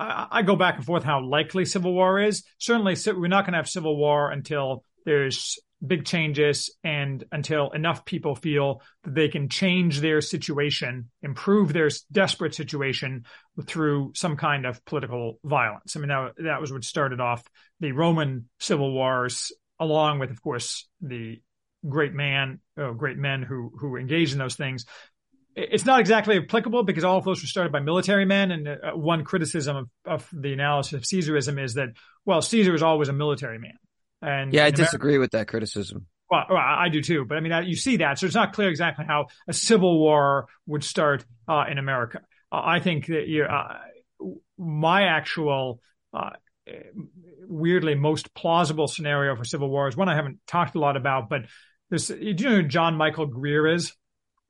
I, go back and forth how likely civil war is. Certainly, we're not going to have civil war until there's big changes and until enough people feel that they can change their situation, improve their desperate situation through some kind of political violence. I mean, that, that was what started off the Roman civil wars, along with, of course, the great man, oh, great men who, who engaged in those things. It's not exactly applicable because all of those were started by military men. And uh, one criticism of, of the analysis of Caesarism is that, well, Caesar was always a military man and yeah, I disagree America, with that criticism. Well, I do too, but I mean, you see that, so it's not clear exactly how a civil war would start uh, in America. Uh, I think that you, uh, my actual, uh, weirdly most plausible scenario for civil war is one I haven't talked a lot about, but this. Do you know who John Michael Greer is?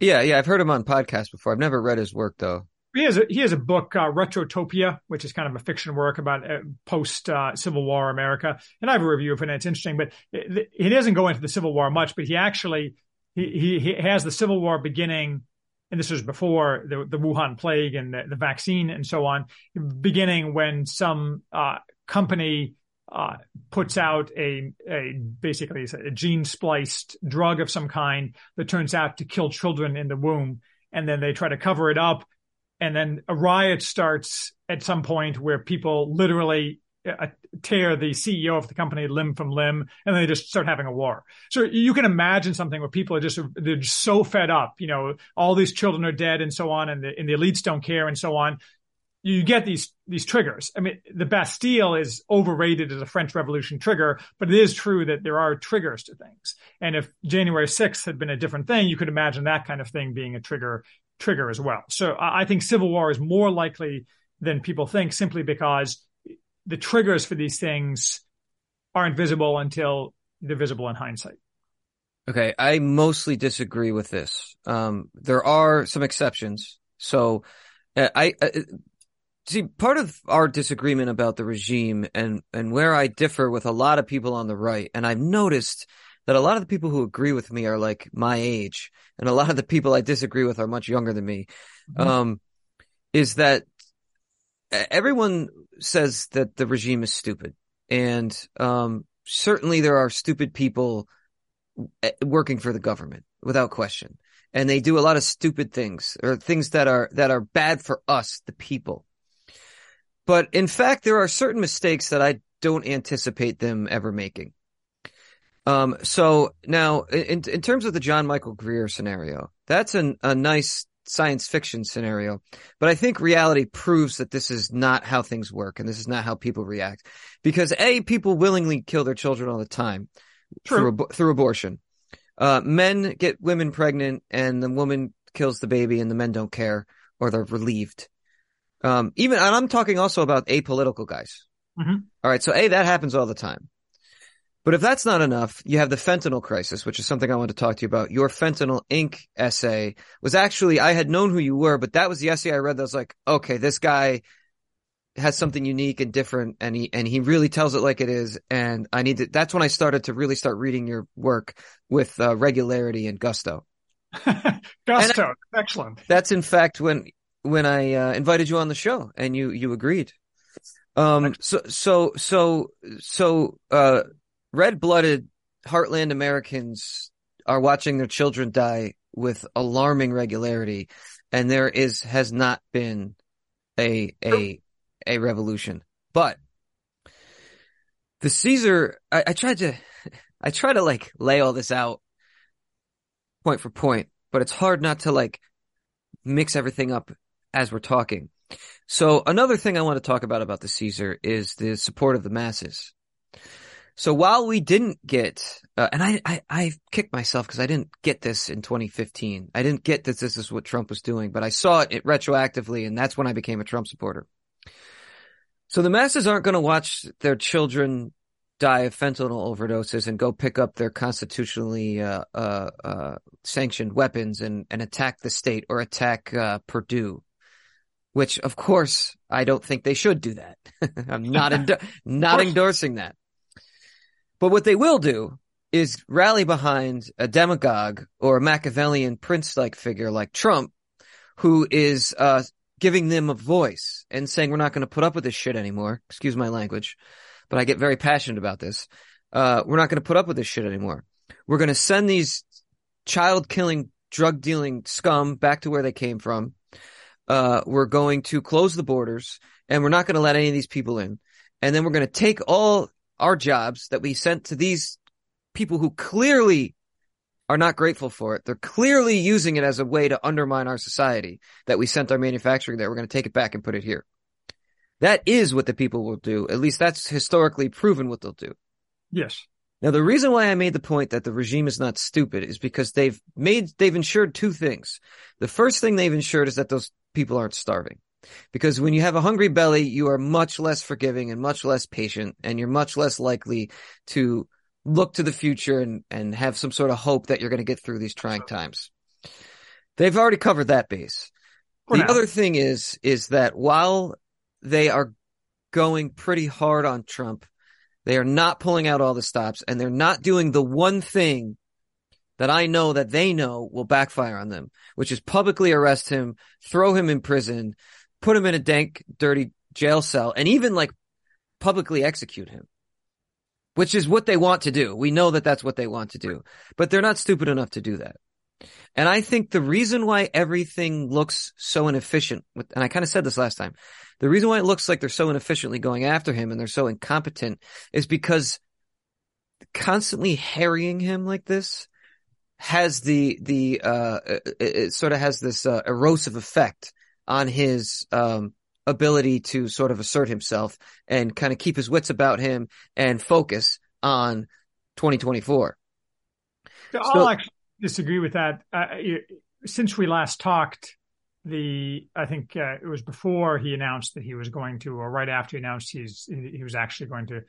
Yeah, yeah, I've heard him on podcasts before. I've never read his work though he has a, he has a book, uh, Retrotopia, which is kind of a fiction work about uh, post uh, Civil War America, and I have a review of it. and It's interesting, but he doesn't go into the Civil War much. But he actually he he, he has the Civil War beginning, and this was before the, the Wuhan plague and the, the vaccine and so on, beginning when some uh, company uh, puts out a, a basically a gene spliced drug of some kind that turns out to kill children in the womb, and then they try to cover it up and then a riot starts at some point where people literally uh, tear the CEO of the company limb from limb, and they just start having a war. So you can imagine something where people are just they're just so fed up. You know, all these children are dead, and so on, and the, and the elites don't care, and so on. You get these these triggers. I mean, the Bastille is overrated as a French Revolution trigger, but it is true that there are triggers to things. And if January 6th had been a different thing, you could imagine that kind of thing being a trigger trigger as well. So I think civil war is more likely than people think simply because the triggers for these things aren't visible until they're visible in hindsight. Okay. I mostly disagree with this. Um, there are some exceptions. So uh, I, I, uh, see part of our disagreement about the regime and, and where I differ with a lot of people on the right. And I've noticed that a lot of the people who agree with me are like my age, and a lot of the people I disagree with are much younger than me. Mm-hmm. Um, is that everyone says that the regime is stupid, and um, certainly there are stupid people working for the government without question, and they do a lot of stupid things or things that are that are bad for us, the people. But in fact, there are certain mistakes that I don't anticipate them ever making. Um, so now in, in terms of the John Michael Greer scenario, that's an, a nice science fiction scenario, but I think reality proves that this is not how things work and this is not how people react because A, people willingly kill their children all the time True. through, through abortion. Uh, men get women pregnant and the woman kills the baby and the men don't care or they're relieved. Um, even, and I'm talking also about apolitical guys. Mm-hmm. All right. So A, that happens all the time. But if that's not enough, you have the fentanyl crisis, which is something I want to talk to you about. Your Fentanyl Inc. essay was actually, I had known who you were, but that was the essay I read that was like, okay, this guy has something unique and different and he, and he really tells it like it is. And I need to, that's when I started to really start reading your work with uh, regularity and gusto. Gusto, I, excellent. That's in fact when when I uh, invited you on the show and you you agreed. Um. So so so so uh, red blooded heartland Americans are watching their children die with alarming regularity, and there is has not been a a a revolution. But the Caesar, I, I tried to, I try to like lay all this out point for point, but it's hard not to like mix everything up as we're talking. So another thing I want to talk about about the Caesar is the support of the masses. So while we didn't get, uh, and I, I, I kicked myself because I didn't get this in 2015. I didn't get that this is what Trump was doing, but I saw it retroactively and that's when I became a Trump supporter. So the masses aren't going to watch their children die of fentanyl overdoses and go pick up their constitutionally uh, uh, uh, sanctioned weapons and, and attack the state or attack uh, Purdue, which of course I don't think they should do that. I'm not endo- not endorsing that. But what they will do is rally behind a demagogue or a Machiavellian prince-like figure like Trump, who is uh, giving them a voice and saying we're not going to put up with this shit anymore. Excuse my language, but I get very passionate about this. Uh, we're not going to put up with this shit anymore. We're going to send these child killing, drug dealing scum back to where they came from. Uh, we're going to close the borders and we're not going to let any of these people in. And then we're going to take all our jobs that we sent to these people who clearly are not grateful for it. They're clearly using it as a way to undermine our society that we sent our manufacturing there. We're going to take it back and put it here. That is what the people will do. At least that's historically proven what they'll do. Yes. Now, the reason why I made the point that the regime is not stupid is because they've made, they've ensured two things. The first thing they've ensured is that those people aren't starving. Because when you have a hungry belly, you are much less forgiving and much less patient, and you're much less likely to look to the future and, and have some sort of hope that you're going to get through these trying times. They've already covered that base. For the now. other thing is, is that while they are going pretty hard on Trump, they are not pulling out all the stops and they're not doing the one thing that I know that they know will backfire on them, which is publicly arrest him, throw him in prison, put him in a dank, dirty jail cell, and even like publicly execute him which is what they want to do. We know that that's what they want to do, but they're not stupid enough to do that. And I think the reason why everything looks so inefficient, and I kind of said this last time, the reason why it looks like they're so inefficiently going after him and they're so incompetent is because constantly harrying him like this has the, the, uh, it, it sort of has this, uh, erosive effect on his, um, ability to sort of assert himself and kind of keep his wits about him and focus on 2024. I'll actually disagree with that. Uh, since we last talked, the I think uh, it was before he announced that he was going to, or right after he announced he's he was actually going to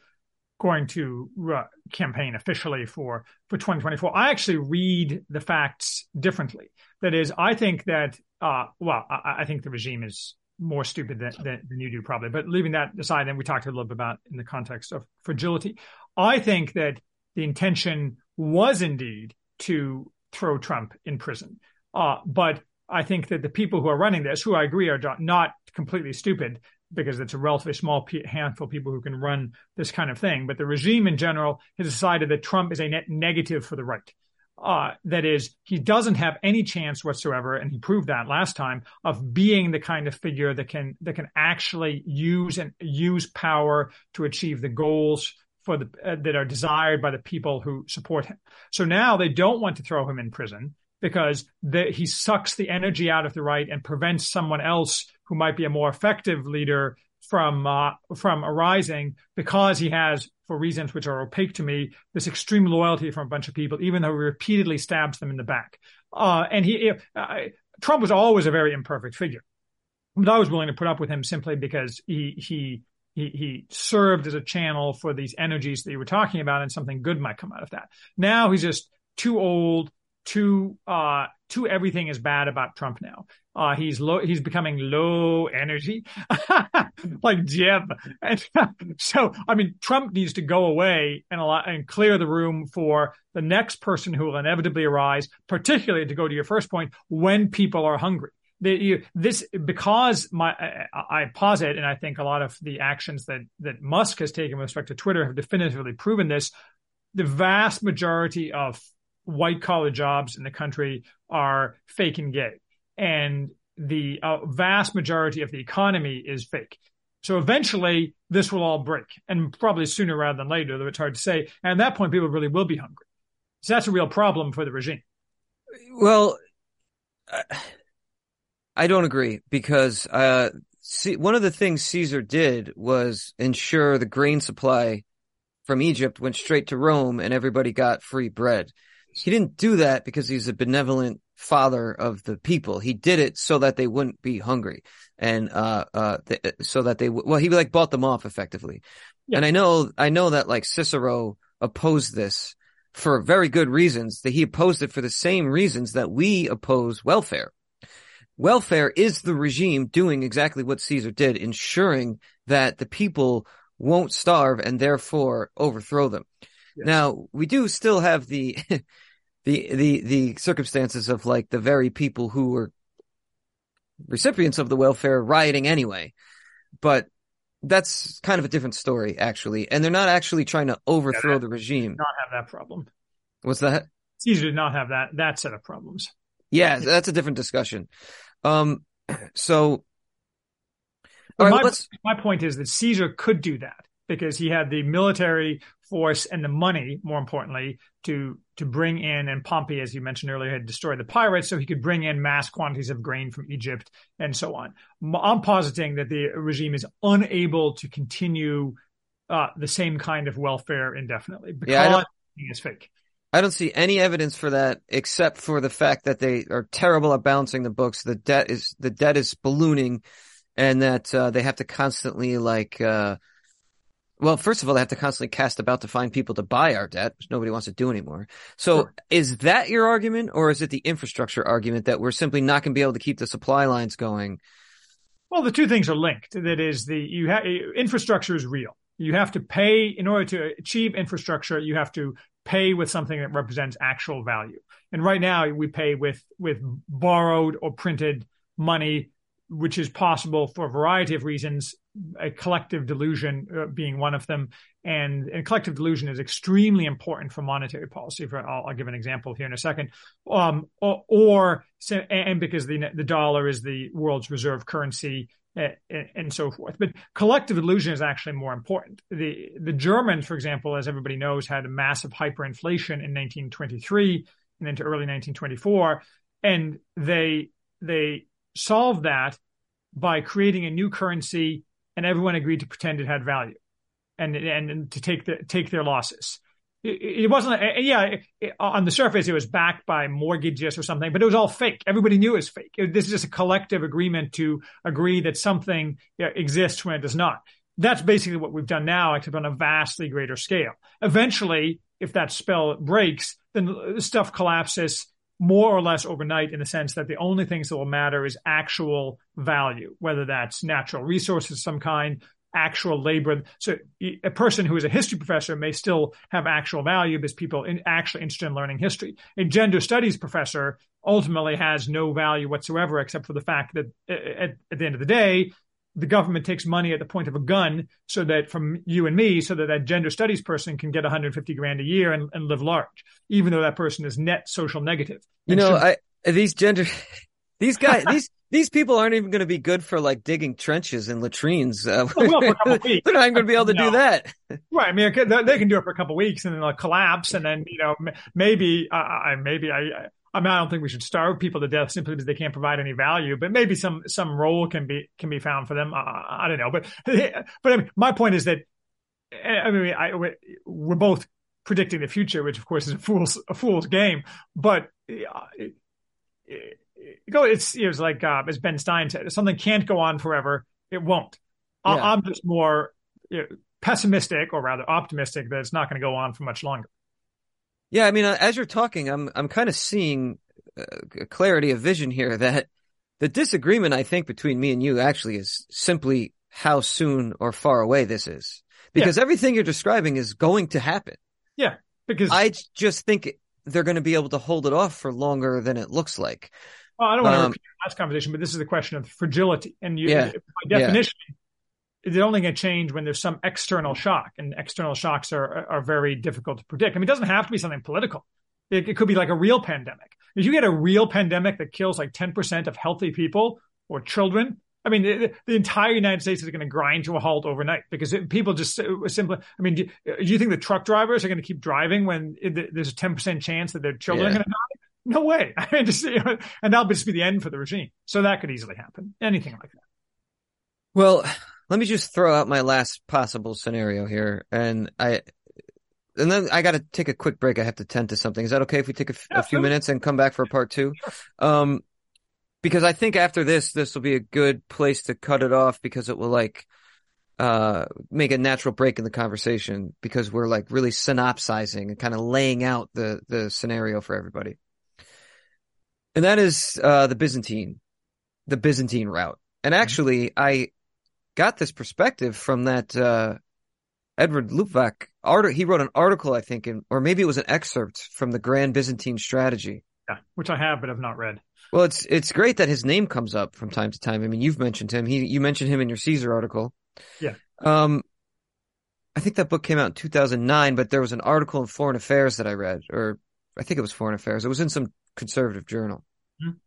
going to uh, campaign officially for for 2024. I actually read the facts differently. That is, I think that uh, well, I, I think the regime is more stupid than, than, than, you do probably. But leaving that aside, and we talked a little bit about in the context of fragility, I think that the intention was indeed to throw Trump in prison. Uh, but I think that the people who are running this, who I agree are not completely stupid, because it's a relatively small handful of people who can run this kind of thing. But the regime in general has decided that Trump is a net negative for the right. Uh, that is, he doesn't have any chance whatsoever, and he proved that last time of being the kind of figure that can that can actually use and use power to achieve the goals for the uh, that are desired by the people who support him. So now they don't want to throw him in prison because the, he sucks the energy out of the right and prevents someone else who might be a more effective leader from uh, from arising because he has, for reasons which are opaque to me, this extreme loyalty from a bunch of people, even though he repeatedly stabs them in the back. Uh, and he, uh, Trump was always a very imperfect figure, but I was willing to put up with him simply because he he he he served as a channel for these energies that you were talking about, and something good might come out of that. Now he's just too old, too uh to everything is bad about Trump now. Uh he's low he's becoming low energy. like Jeb. And so, I mean, Trump needs to go away and allow, and clear the room for the next person who will inevitably arise, particularly to go to your first point, when people are hungry. The, you, this because my I, I posit, and I think a lot of the actions that that Musk has taken with respect to Twitter have definitively proven this. The vast majority of white collar jobs in the country are fake and gay, and the uh, vast majority of the economy is fake. So eventually this will all break and probably sooner rather than later, though it's hard to say. And at that point, people really will be hungry. So that's a real problem for the regime. Well, I don't agree because uh, see, one of the things Caesar did was ensure the grain supply from Egypt went straight to Rome and everybody got free bread. He didn't do that because he's a benevolent father of the people. He did it so that they wouldn't be hungry and, uh, uh, th- so that they, w- well, he like bought them off effectively. Yeah. And I know, I know that like Cicero opposed this for very good reasons that he opposed it for the same reasons that we oppose welfare. Welfare is the regime doing exactly what Caesar did, ensuring that the people won't starve and therefore overthrow them. Yes. Now, we do still have the the the the circumstances of like the very people who were recipients of the welfare rioting anyway. But that's kind of a different story, actually. And they're not actually trying to overthrow yeah, the regime. Not have that problem. What's that? Caesar did not have that that set of problems. Yeah, that's a different discussion. Um, so, right, my, my point is that Caesar could do that because he had the military force and the money, more importantly, to to bring in and Pompey, as you mentioned earlier, had destroyed the pirates, so he could bring in mass quantities of grain from Egypt and so on. I'm positing that the regime is unable to continue uh, the same kind of welfare indefinitely because yeah, is fake. I don't see any evidence for that except for the fact that they are terrible at balancing the books. The debt is the debt is ballooning, and that uh, they have to constantly like uh, well, first of all, they have to constantly cast about to find people to buy our debt, which nobody wants to do anymore. So sure. is that your argument or is it the infrastructure argument that we're simply not going to be able to keep the supply lines going? Well, the two things are linked. That is the, you have, infrastructure is real. You have to pay in order to achieve infrastructure. You have to pay with something that represents actual value. And right now we pay with, with borrowed or printed money which is possible for a variety of reasons, a collective delusion uh, being one of them. And, and, collective delusion is extremely important for monetary policy. For, I'll, I'll give an example here in a second. Um, or, or, and because the, the dollar is the world's reserve currency uh, and so forth. But collective delusion is actually more important. The, the Germans, for example, as everybody knows, had a massive hyperinflation in 1923 and into early 1924. And they, they solved that by creating a new currency and everyone agreed to pretend it had value and and, and to take the take their losses. It, it wasn't, yeah, it, on the surface, it was backed by mortgages or something, but it was all fake. Everybody knew it was fake. This is just a collective agreement to agree that something exists when it does not. That's basically what we've done now, except on a vastly greater scale. Eventually, if that spell breaks, then stuff collapses more or less overnight in the sense that the only things that will matter is actual value, whether that's natural resources of some kind, actual labor. So a person who is a history professor may still have actual value because people in, actually interested in learning history. A gender studies professor ultimately has no value whatsoever except for the fact that at, at the end of the day, the government takes money at the point of a gun so that from you and me, so that that gender studies person can get 150 grand a year and, and live large, even though that person is net social negative. You know, I, these gender, these guys, these, these people aren't even going to be good for like digging trenches and latrines. Uh, well, They're not even going to be able to no. do that. Right. I mean, they can do it for a couple weeks and then they'll collapse. And then, you know, maybe, uh, maybe I, I mean, I don't think we should starve people to death simply because they can't provide any value, but maybe some, some role can be, can be found for them. Uh, I don't know. But, but I mean, my point is that, I mean, I, we're both predicting the future, which of course is a fool's, a fool's game, but it, it, go, it's, it was like, uh, as Ben Stein said, if something can't go on forever, it won't. Yeah. I'm just more you know, pessimistic or rather optimistic that it's not going to go on for much longer. Yeah, I mean, uh, as you're talking, I'm I'm kind of seeing a clarity of vision here that the disagreement I think between me and you actually is simply how soon or far away this is because yeah. everything you're describing is going to happen. Yeah, because I just think they're going to be able to hold it off for longer than it looks like. Well, I don't want to um, repeat last conversation, but this is the question of fragility, and you, yeah, by definition, yeah. It's only going to change when there's some external shock, and external shocks are are very difficult to predict. I mean, it doesn't have to be something political. It, it could be like a real pandemic. If you get a real pandemic that kills like 10% of healthy people or children, I mean, the, the, entire United States is going to grind to a halt overnight because it, people just uh, simply. I mean, do, do, you think the truck drivers are going to keep driving when it, there's a ten percent chance that their children yeah. are going to die? No way. I mean, just you know, and that'll just be the end for the regime. So that could easily happen. Anything like that. Well, let me just throw out my last possible scenario here, and I. And then I got to take a quick break. I have to tend to something. Is that okay if we take a, yeah, a few minutes and come back for part two? Um, because I think after this, this will be a good place to cut it off because it will like, uh, make a natural break in the conversation because we're like really synopsizing and kind of laying out the, the scenario for everybody. And that is, uh, the Byzantine, the Byzantine route. And mm-hmm. actually. I got this perspective from that, uh, Edward Luttwak art. He wrote an article, I think, in, or maybe it was an excerpt from the Grand Byzantine Strategy. Yeah, which I have but I've not read. Well, it's it's great that his name comes up from time to time. I mean, you've mentioned him. He you mentioned him in your Caesar article. Yeah. Um, I think that book came out in 2009, but there was an article in Foreign Affairs that I read, or I think it was Foreign Affairs. It was in some conservative journal. Mm-hmm.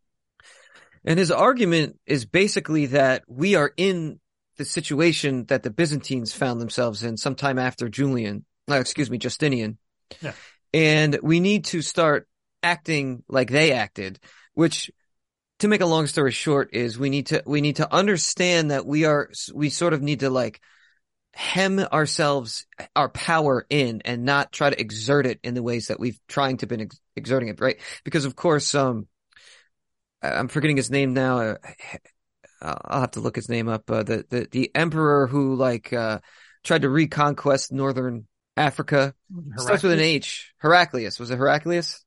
And his argument is basically that we are in the situation that the Byzantines found themselves in sometime after Julian, uh, excuse me, Justinian. Yeah. And we need to start acting like they acted which to make a long story short is we need to we need to understand that we are we sort of need to like hem ourselves our power in and not try to exert it in the ways that we've trying to been ex- exerting it right because of course um i'm forgetting his name now uh, i'll have to look his name up uh, the the the emperor who like uh tried to reconquest northern africa Heraclius? starts with an h heraclius was it heraclius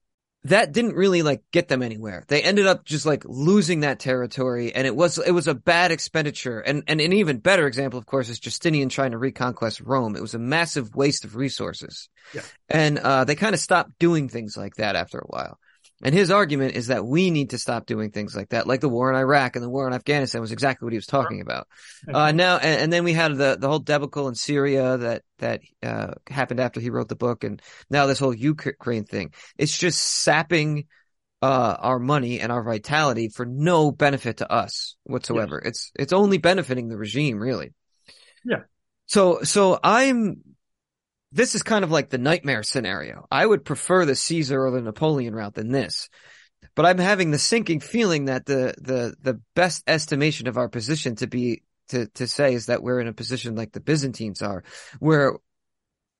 that didn't really like get them anywhere. They ended up just like losing that territory and it was, it was a bad expenditure. And, and an even better example, of course, is Justinian trying to reconquest Rome. It was a massive waste of resources. Yeah. And, uh, they kind of stopped doing things like that after a while. And his argument is that we need to stop doing things like that, like the war in Iraq and the war in Afghanistan was exactly what he was talking about. Uh, now, and, and, then we had the, the whole debacle in Syria that, that, uh, happened after he wrote the book. And now this whole Ukraine thing. It's just sapping, uh, our money and our vitality for no benefit to us whatsoever. It's, it's only benefiting the regime, really. Yeah. So, so I'm this is kind of like the nightmare scenario. I would prefer the Caesar or the Napoleon route than this. But I'm having the sinking feeling that the, the, the best estimation of our position to be, to, to say is that we're in a position like the Byzantines are, where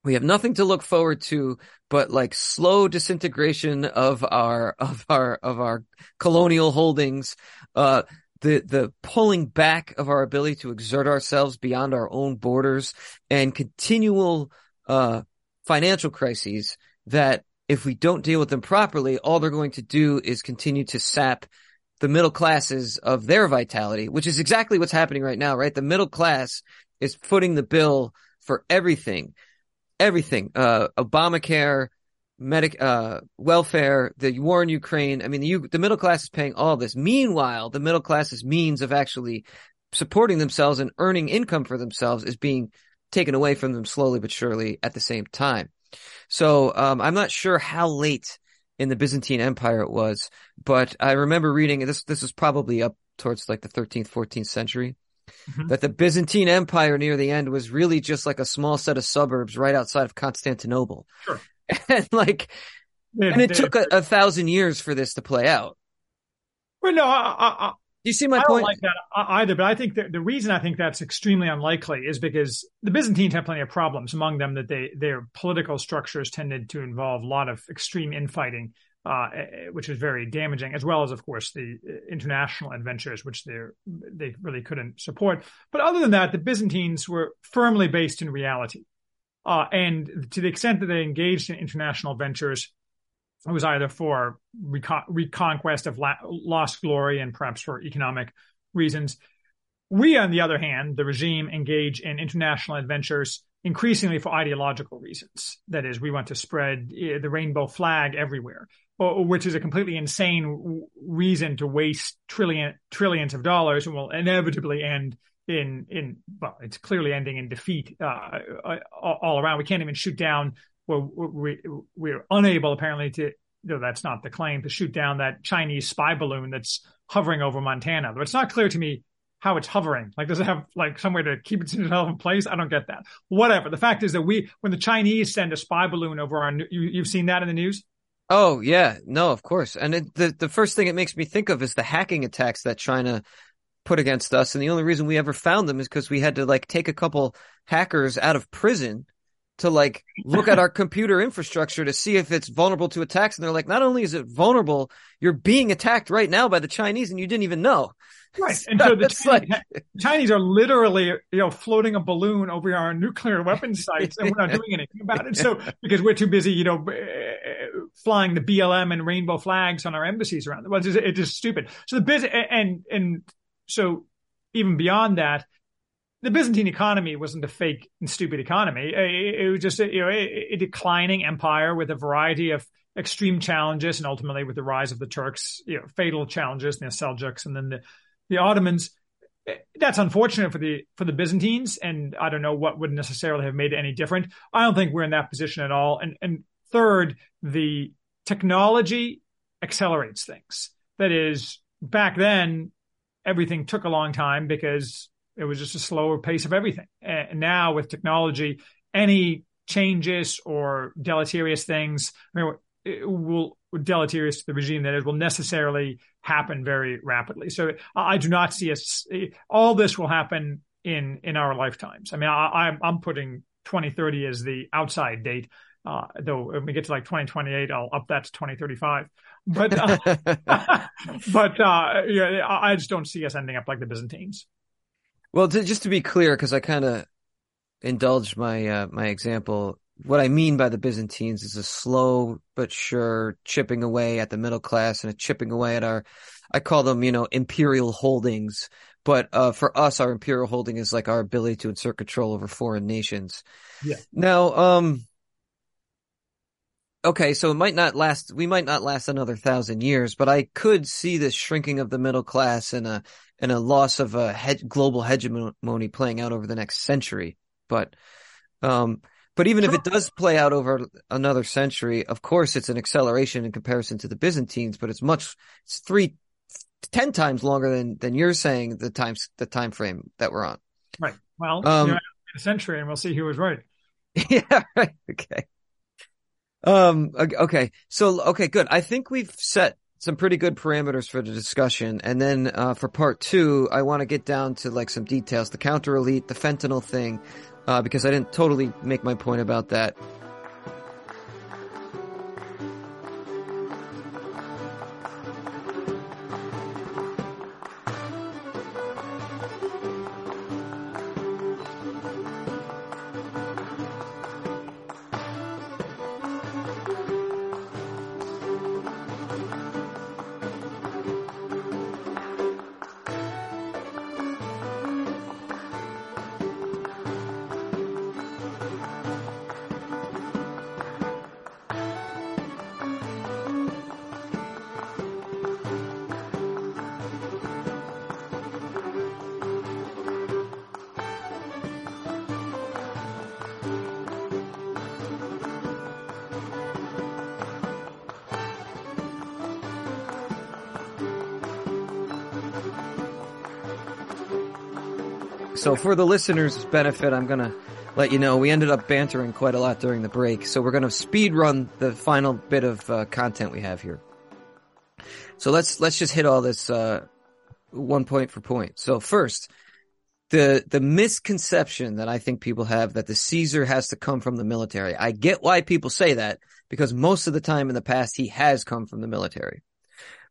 we have nothing to look forward to but like slow disintegration of our, of our, of our colonial holdings, uh, the the pulling back of our ability to exert ourselves beyond our own borders and continual uh, financial crises that if we don't deal with them properly, all they're going to do is continue to sap the middle classes of their vitality, which is exactly what's happening right now, right? The middle class is footing the bill for everything, everything, uh, Obamacare, medic, uh, welfare, the war in Ukraine. I mean, the, the middle class is paying all this. Meanwhile, the middle class's means of actually supporting themselves and earning income for themselves is being taken away from them slowly but surely at the same time. So um, I'm not sure how late in the Byzantine Empire it was, but I remember reading this. This is probably up towards like the 13th, 14th century. Mm-hmm. That the Byzantine Empire near the end was really just like a small set of suburbs right outside of Constantinople. Sure. And like, yeah, and it took a, a, thousand years for this to play out. Well, no, I, I, you see my I point? don't like that either, but I think that the reason I think that's extremely unlikely is because the Byzantines have plenty of problems. Among them, that they their political structures tended to involve a lot of extreme infighting, uh, eh, eh, which is very damaging, as well as, of course, the eh, international adventures, which they they really couldn't support. But other than that, the Byzantines were firmly based in reality, uh, and to the extent that they engaged in international ventures, it was either for recon- reconquest of la- lost glory and perhaps for economic reasons. We, on the other hand, the regime engage in international adventures increasingly for ideological reasons. That is, we want to spread eh, the rainbow flag everywhere, which is a completely insane reason to waste trillion trillions of dollars and will inevitably end in in well, it's clearly ending in defeat uh, all around. We can't even shoot down. We we're unable apparently to. No, that's not the claim to shoot down that Chinese spy balloon that's hovering over Montana. But it's not clear to me how it's hovering. Like, does it have like somewhere to keep itself in place? I don't get that. Whatever. The fact is that we, when the Chinese send a spy balloon over our, you, you've seen that in the news. Oh yeah, no, of course. And it, the the first thing it makes me think of is the hacking attacks that China put against us, and the only reason we ever found them is because we had to like take a couple hackers out of prison to like look at our computer infrastructure to see if it's vulnerable to attacks. And they're like, not only is it vulnerable, you're being attacked right now by the Chinese, and you didn't even know. Right. And so the Chinese, like... Chinese, are literally, you know, floating a balloon over our nuclear weapons sites and we're not doing anything about it. So because we're too busy, you know, eh, flying the BLM and rainbow flags on our embassies around the world. It's just, it's just stupid. So the business and, and so even beyond that, the Byzantine economy wasn't a fake and stupid economy. It, it was just a, you know, a, a, declining empire with a variety of extreme challenges, and ultimately with the rise of the Turks, you know, fatal challenges, the Seljuks, and then the the Ottomans. Eh, that's unfortunate for the for the Byzantines, and I don't know what would necessarily have made it any different. I don't think we're in that position at all. And and third, the technology accelerates things. That is, back then, everything took a long time because it was just a slower pace of everything. And now with technology, any changes or deleterious things, I mean, will deleterious to the regime that is will necessarily happen very rapidly. So I do not see us. All this will happen in in our lifetimes. I mean, I, I'm putting 2030 as the outside date. Uh, though when we get to like 2028, I'll up that to 2035. But uh, but uh, yeah, I just don't see us ending up like the Byzantines. Well, to, just to be clear, because I kind of indulged my uh, my example. What I mean by the Byzantines is a slow but sure chipping away at the middle class and a chipping away at our, I call them, you know, imperial holdings. But uh, for us, our imperial holding is like our ability to insert control over foreign nations. Yeah. Now, um, okay, so it might not last, we might not last another thousand years, but I could see this shrinking of the middle class and a, and a loss of a he- global hegemony playing out over the next century. But, um, but even if it does play out over another century, of course, it's an acceleration in comparison to the Byzantines, but it's much, it's three, ten times longer than, than you're saying the times, the time frame that we're on. Right. Well, um, a century and we'll see who was right. Yeah. Right. Okay. Um, okay. So, okay, good. I think we've set some pretty good parameters for the discussion. And then, uh, for part two, I want to get down to like some details, the counter elite, the fentanyl thing, uh, because I didn't totally make my point about that. So for the listeners' benefit, I'm gonna let you know we ended up bantering quite a lot during the break. So we're gonna speed run the final bit of uh, content we have here. So let's let's just hit all this uh, one point for point. So first, the the misconception that I think people have that the Caesar has to come from the military. I get why people say that because most of the time in the past he has come from the military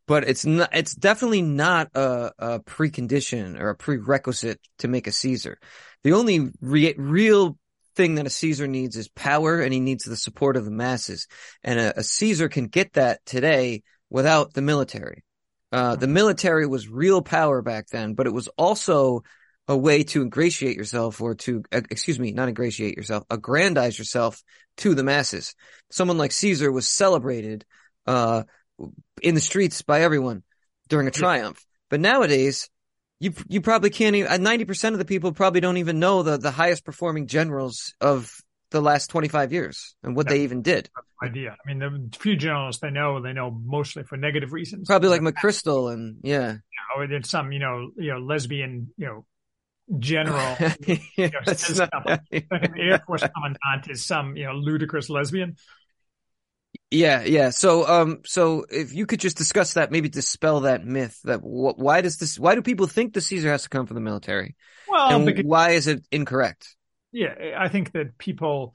but it's not, it's definitely not a, a, precondition or a prerequisite to make a Caesar. The only re- real thing that a Caesar needs is power and he needs the support of the masses. And a, a Caesar can get that today without the military. Uh, the military was real power back then, but it was also a way to ingratiate yourself or to, uh, excuse me, not ingratiate yourself, aggrandize yourself to the masses. Someone like Caesar was celebrated, uh, in the streets by everyone during a triumph. But nowadays, you you probably can't even. Uh, ninety percent of the people probably don't even know the the highest performing generals of the last twenty five years and what they even did. Idea. I mean, the few generals they know, they know mostly for negative reasons. Probably like McChrystal and yeah, or then some you know you know lesbian you know general you know, not- stuff like- like an Air Force commandant is some you know ludicrous lesbian. Yeah, yeah. So, um, so if you could just discuss that, maybe dispel that myth that wh- why does this? Why do people think the Caesar has to come from the military, Well, and because why is it incorrect? yeah, I think that people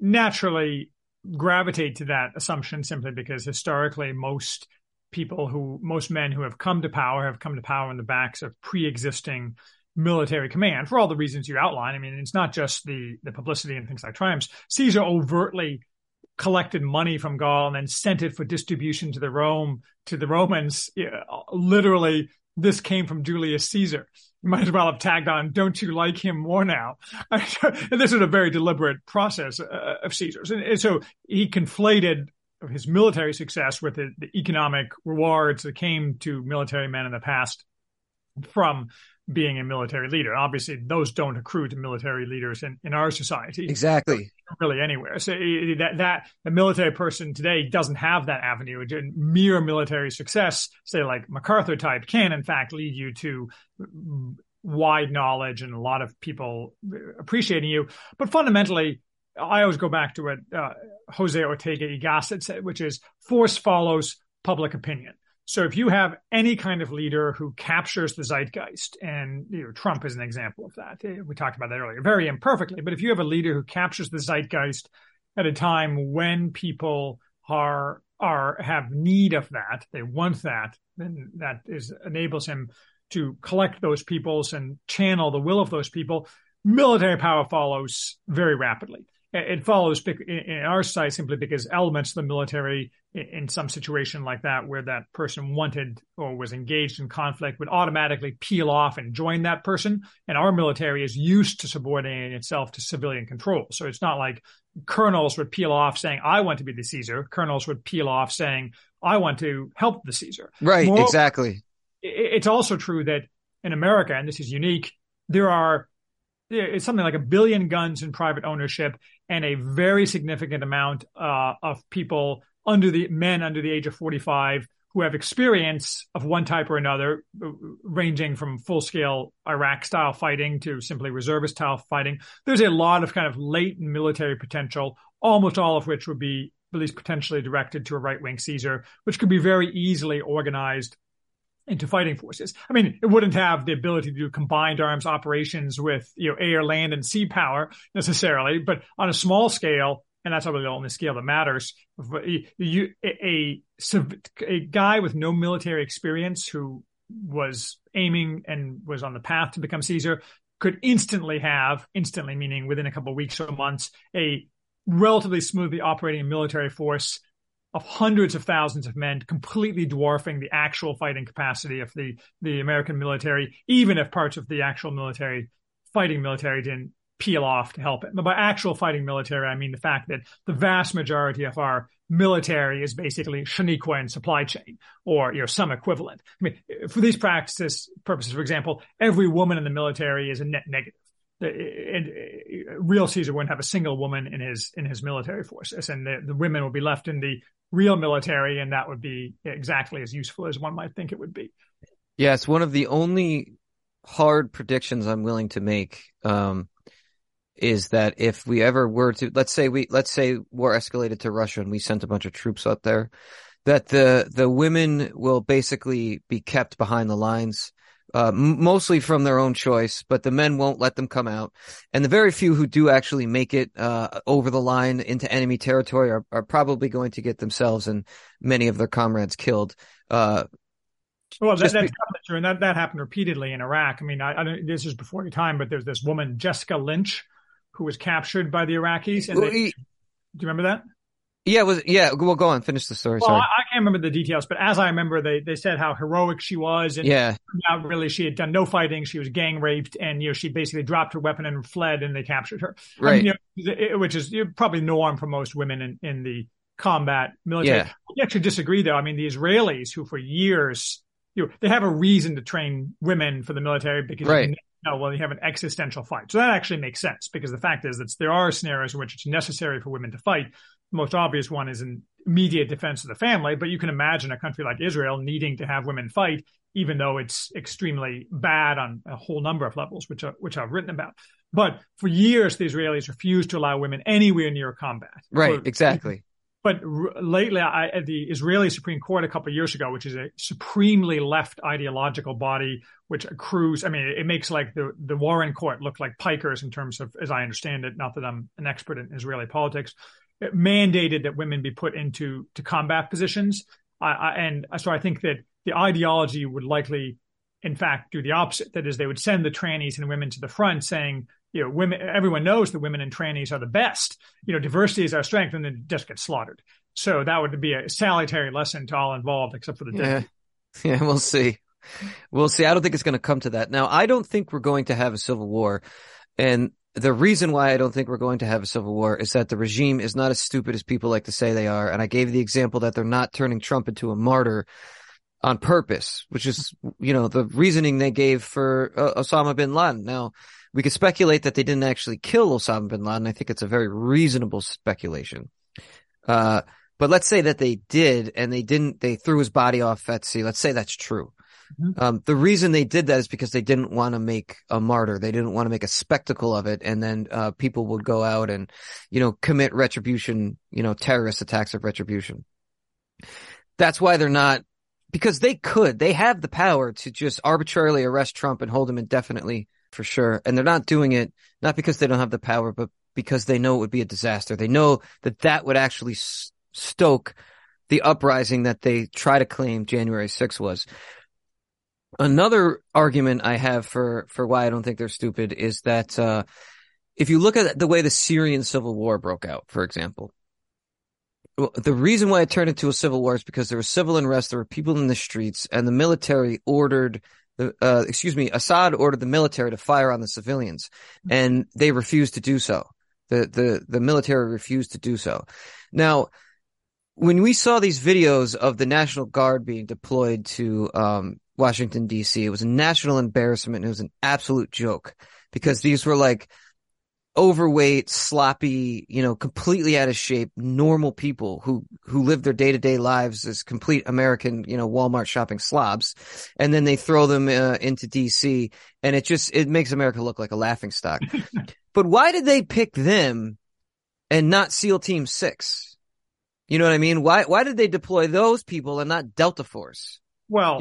naturally gravitate to that assumption simply because historically most people who most men who have come to power have come to power on the backs of pre-existing military command for all the reasons you outline. I mean, it's not just the the publicity and things like triumphs. Caesar overtly collected money from Gaul and then sent it for distribution to the Rome to the Romans. Literally, this came from Julius Caesar. You might as well have tagged on, "Don't you like him more now?" and this is a very deliberate process uh, of Caesar's, and, and so he conflated his military success with the, the economic rewards that came to military men in the past from being a military leader. Obviously, those don't accrue to military leaders in, in our society Exactly. Really anywhere. So eh, that that a military person today doesn't have that avenue. Mere military success, say like MacArthur type, can in fact lead you to mm, wide knowledge and a lot of people appreciating you. But fundamentally, I always go back to what uh, Jose Ortega y Gasset said, which is force follows public opinion. So if you have any kind of leader who captures the zeitgeist, and you know, Trump is an example of that. Eh, We talked about that earlier, very imperfectly. But if you have a leader who captures the zeitgeist at a time when people are are have need of that, they want that, then that is enables him to collect those peoples and channel the will of those people. Military power follows very rapidly. It follows in in our side simply because elements of the military in some situation like that where that person wanted or was engaged in conflict would automatically peel off and join that person. And our military is used to subordinating itself to civilian control. So it's not like colonels would peel off saying, I want to be the Caesar. Colonels would peel off saying, I want to help the Caesar. Right. Moreover- exactly. It's also true that in America, and this is unique, there are it's something like a billion guns in private ownership and a very significant amount uh, of people under the men under the age of 45 who have experience of one type or another, uh, ranging from full scale Iraq style fighting to simply reservist style fighting. There's a lot of kind of latent military potential, almost all of which would be at least potentially directed to a right wing Caesar, which could be very easily organized into fighting forces. I mean, it wouldn't have the ability to do combined arms operations with, you know, air, land, and sea power necessarily, but on a small scale, and that's probably the only scale that matters. You, a, a, a guy with no military experience who was aiming and was on the path to become Caesar could instantly have, instantly meaning within a couple weeks or months, a relatively smoothly operating military force of hundreds of thousands of men, completely dwarfing the actual fighting capacity of the, the American military, even if parts of the actual military, fighting military didn't peel off to help it. But by actual fighting military, I mean the fact that the vast majority of our military is basically Shaniqua and supply chain or, you know, some equivalent. I mean, for these practices purposes, for example, every woman in the military is a net negative. And real Caesar wouldn't have a single woman in his in his military forces, and the, the women would be left in the real military, and that would be exactly as useful as one might think it would be. Yeah, it's one of the only hard predictions I'm willing to make. Um, is that if we ever were to, let's say we, let's say war escalated to Russia and we sent a bunch of troops up there, that the, the women will basically be kept behind the lines. Uh, mostly from their own choice, but the men won't let them come out. And the very few who do actually make it, uh, over the line into enemy territory are, are probably going to get themselves and many of their comrades killed. Uh, Well, that, that's true, and that, that happened repeatedly in Iraq. I mean, I, I this is before your time, but there's this woman, Jessica Lynch, who was captured by the Iraqis. And they, e- do you remember that? Yeah, was, yeah, well, go on, finish the story. Well, Sorry. I, I can't remember the details, but as I remember, they they said how heroic she was, and yeah, not really she had done no fighting. She was gang raped, and you know she basically dropped her weapon and fled, and they captured her. Right. I mean, you know, it, which is probably norm for most women in in the combat military. Yeah. I actually disagree, though. I mean, the Israelis who for years you know, they have a reason to train women for the military because right. know, well, you have an existential fight. So that actually makes sense because the fact is that there are scenarios in which it's necessary for women to fight. The most obvious one is in immediate defense of the family, but you can imagine a country like Israel needing to have women fight, even though it's extremely bad on a whole number of levels, which are, which I've written about. But for years, the Israelis refused to allow women anywhere near combat. Right, For- exactly. but r- lately, I, the Israeli Supreme Court a couple of years ago, which is a supremely left ideological body, which accrues, I mean, it makes like the, the Warren Court look like pikers in terms of, as I understand it, not that I'm an expert in Israeli politics, it mandated that women be put into to combat positions. I, I, and so I think that the ideology would likely, in fact, do the opposite. That is, they would send the trannies and women to the front saying, you know, women, everyone knows that women and trannies are the best. You know, diversity is our strength and then just get slaughtered. So that would be a salutary lesson to all involved, except for the Yeah. dead. Yeah, we'll see. We'll see. I don't think it's going to come to that. Now, I don't think we're going to have a civil war. And the reason why I don't think we're going to have a civil war is that the regime is not as stupid as people like to say they are. And I gave the example that they're not turning Trump into a martyr on purpose, which is, you know, the reasoning they gave for uh, Osama bin Laden. Now, we could speculate that they didn't actually kill Osama bin Laden. I think it's a very reasonable speculation. Uh, but let's say that they did and they didn't, they threw his body off at sea. Let's say that's true. Mhm. Um, the reason they did that is because they didn't want to make a martyr. They didn't want to make a spectacle of it. And then, uh, people would go out and, you know, commit retribution, you know, terrorist attacks of retribution. That's why they're not, because they could, they have the power to just arbitrarily arrest Trump and hold him indefinitely for sure. And they're not doing it, not because they don't have the power, but because they know it would be a disaster. They know that that would actually stoke the uprising that they try to claim January 6th was. Another argument I have for, for why I don't think they're stupid is that, uh, if you look at the way the Syrian civil war broke out, for example, the reason why it turned into a civil war is because there was civil unrest, there were people in the streets, and the military ordered uh, excuse me, Assad ordered the military to fire on the civilians, and they refused to do so. The, the, the military refused to do so. Now, when we saw these videos of the National Guard being deployed to, um, Washington DC, it was a national embarrassment. It was an absolute joke because these were like overweight, sloppy, you know, completely out of shape, normal people who, who live their day to day lives as complete American, you know, Walmart shopping slobs. And then they throw them uh, into DC and it just, it makes America look like a laughing stock. but why did they pick them and not SEAL Team Six? You know what I mean? Why, why did they deploy those people and not Delta Force? Well,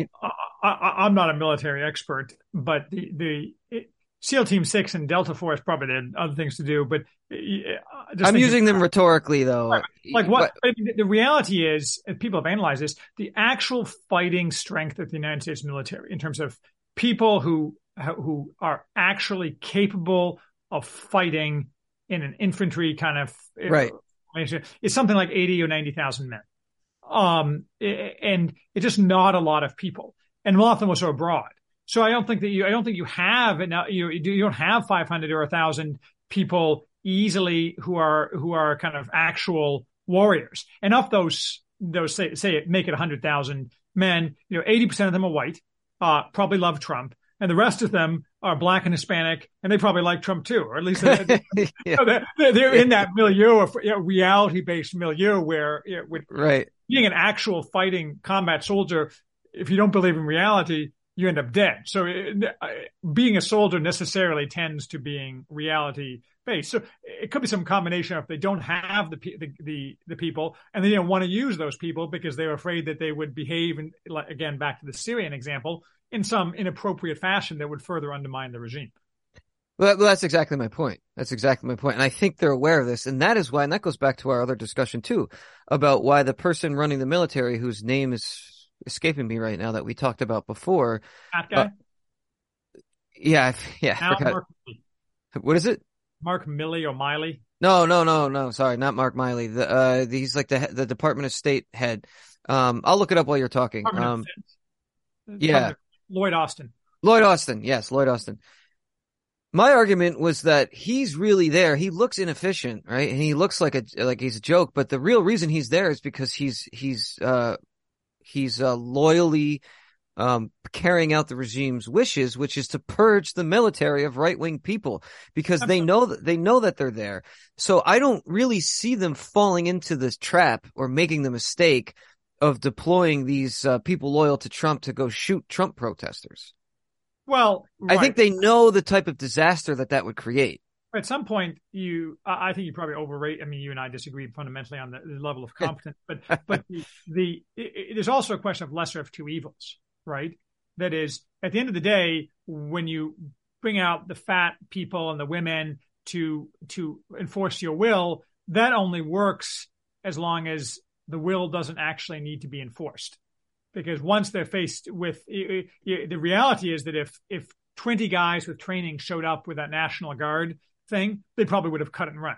I, I'm not a military expert, but the, the it, SEAL Team Six and Delta Force probably had other things to do. But uh, just I'm using them rhetorically though. like what the reality is, people have analyzed this, the actual fighting strength of the United States military in terms of people who who are actually capable of fighting in an infantry kind of Right. It's something like eighty or ninety thousand men, um, and it's just not a lot of people, and a lot of them also abroad. So I don't think that you, I don't think you have, and you you don't have five hundred or a thousand people easily who are who are kind of actual warriors. And of those those say say make it hundred thousand men, you know, eighty percent of them are white, uh, probably love Trump, and the rest of them are black and Hispanic, and they probably like Trump too, or at least they're, yeah, they're, they're in that milieu of you know, reality based milieu where you know, with right. being an actual fighting combat soldier, if you don't believe in reality, you end up dead. So it, uh, being a soldier necessarily tends to being reality based. So it could be some combination of they don't have the the the, the people and they don't want to use those people because they're afraid that they would behave and again back to the Syrian example in some inappropriate fashion that would further undermine the regime. Well, that's exactly my point. That's exactly my point. And I think they're aware of this. And that is why, and that goes back to our other discussion too, about why the person running the military, whose name is escaping me right now that we talked about before. That guy? Uh, yeah, yeah. I forgot. Mark, What is it? Mark Milley or Miley? No, no, no, no. Sorry, not Mark Miley. The, uh, he's like the the Department of State head. Um, I'll look it up while you're talking. Um, yeah, Lloyd Austin. Lloyd Austin, yes, Lloyd Austin. My argument was that he's really there. He looks inefficient, right? And he looks like a like he's a joke, but the real reason he's there is because he's he's uh he's uh loyally um carrying out the regime's wishes, which is to purge the military of right wing people because they know that they know that they're there. So I don't really see them falling into this trap or making the mistake of deploying these uh, people loyal to Trump to go shoot Trump protesters. Well, right. I think they know the type of disaster that that would create. At some point, you, I think you probably overrate. I mean, you and I disagree fundamentally on the, level of competence, but but the, the it, there's also a question of lesser of two evils, right? That is, at the end of the day, when you bring out the fat people and the women to to enforce your will, that only works as long as the will doesn't actually need to be enforced because once they're faced with the reality is that if if 20 guys with training showed up with that National Guard thing, they probably would have cut and run.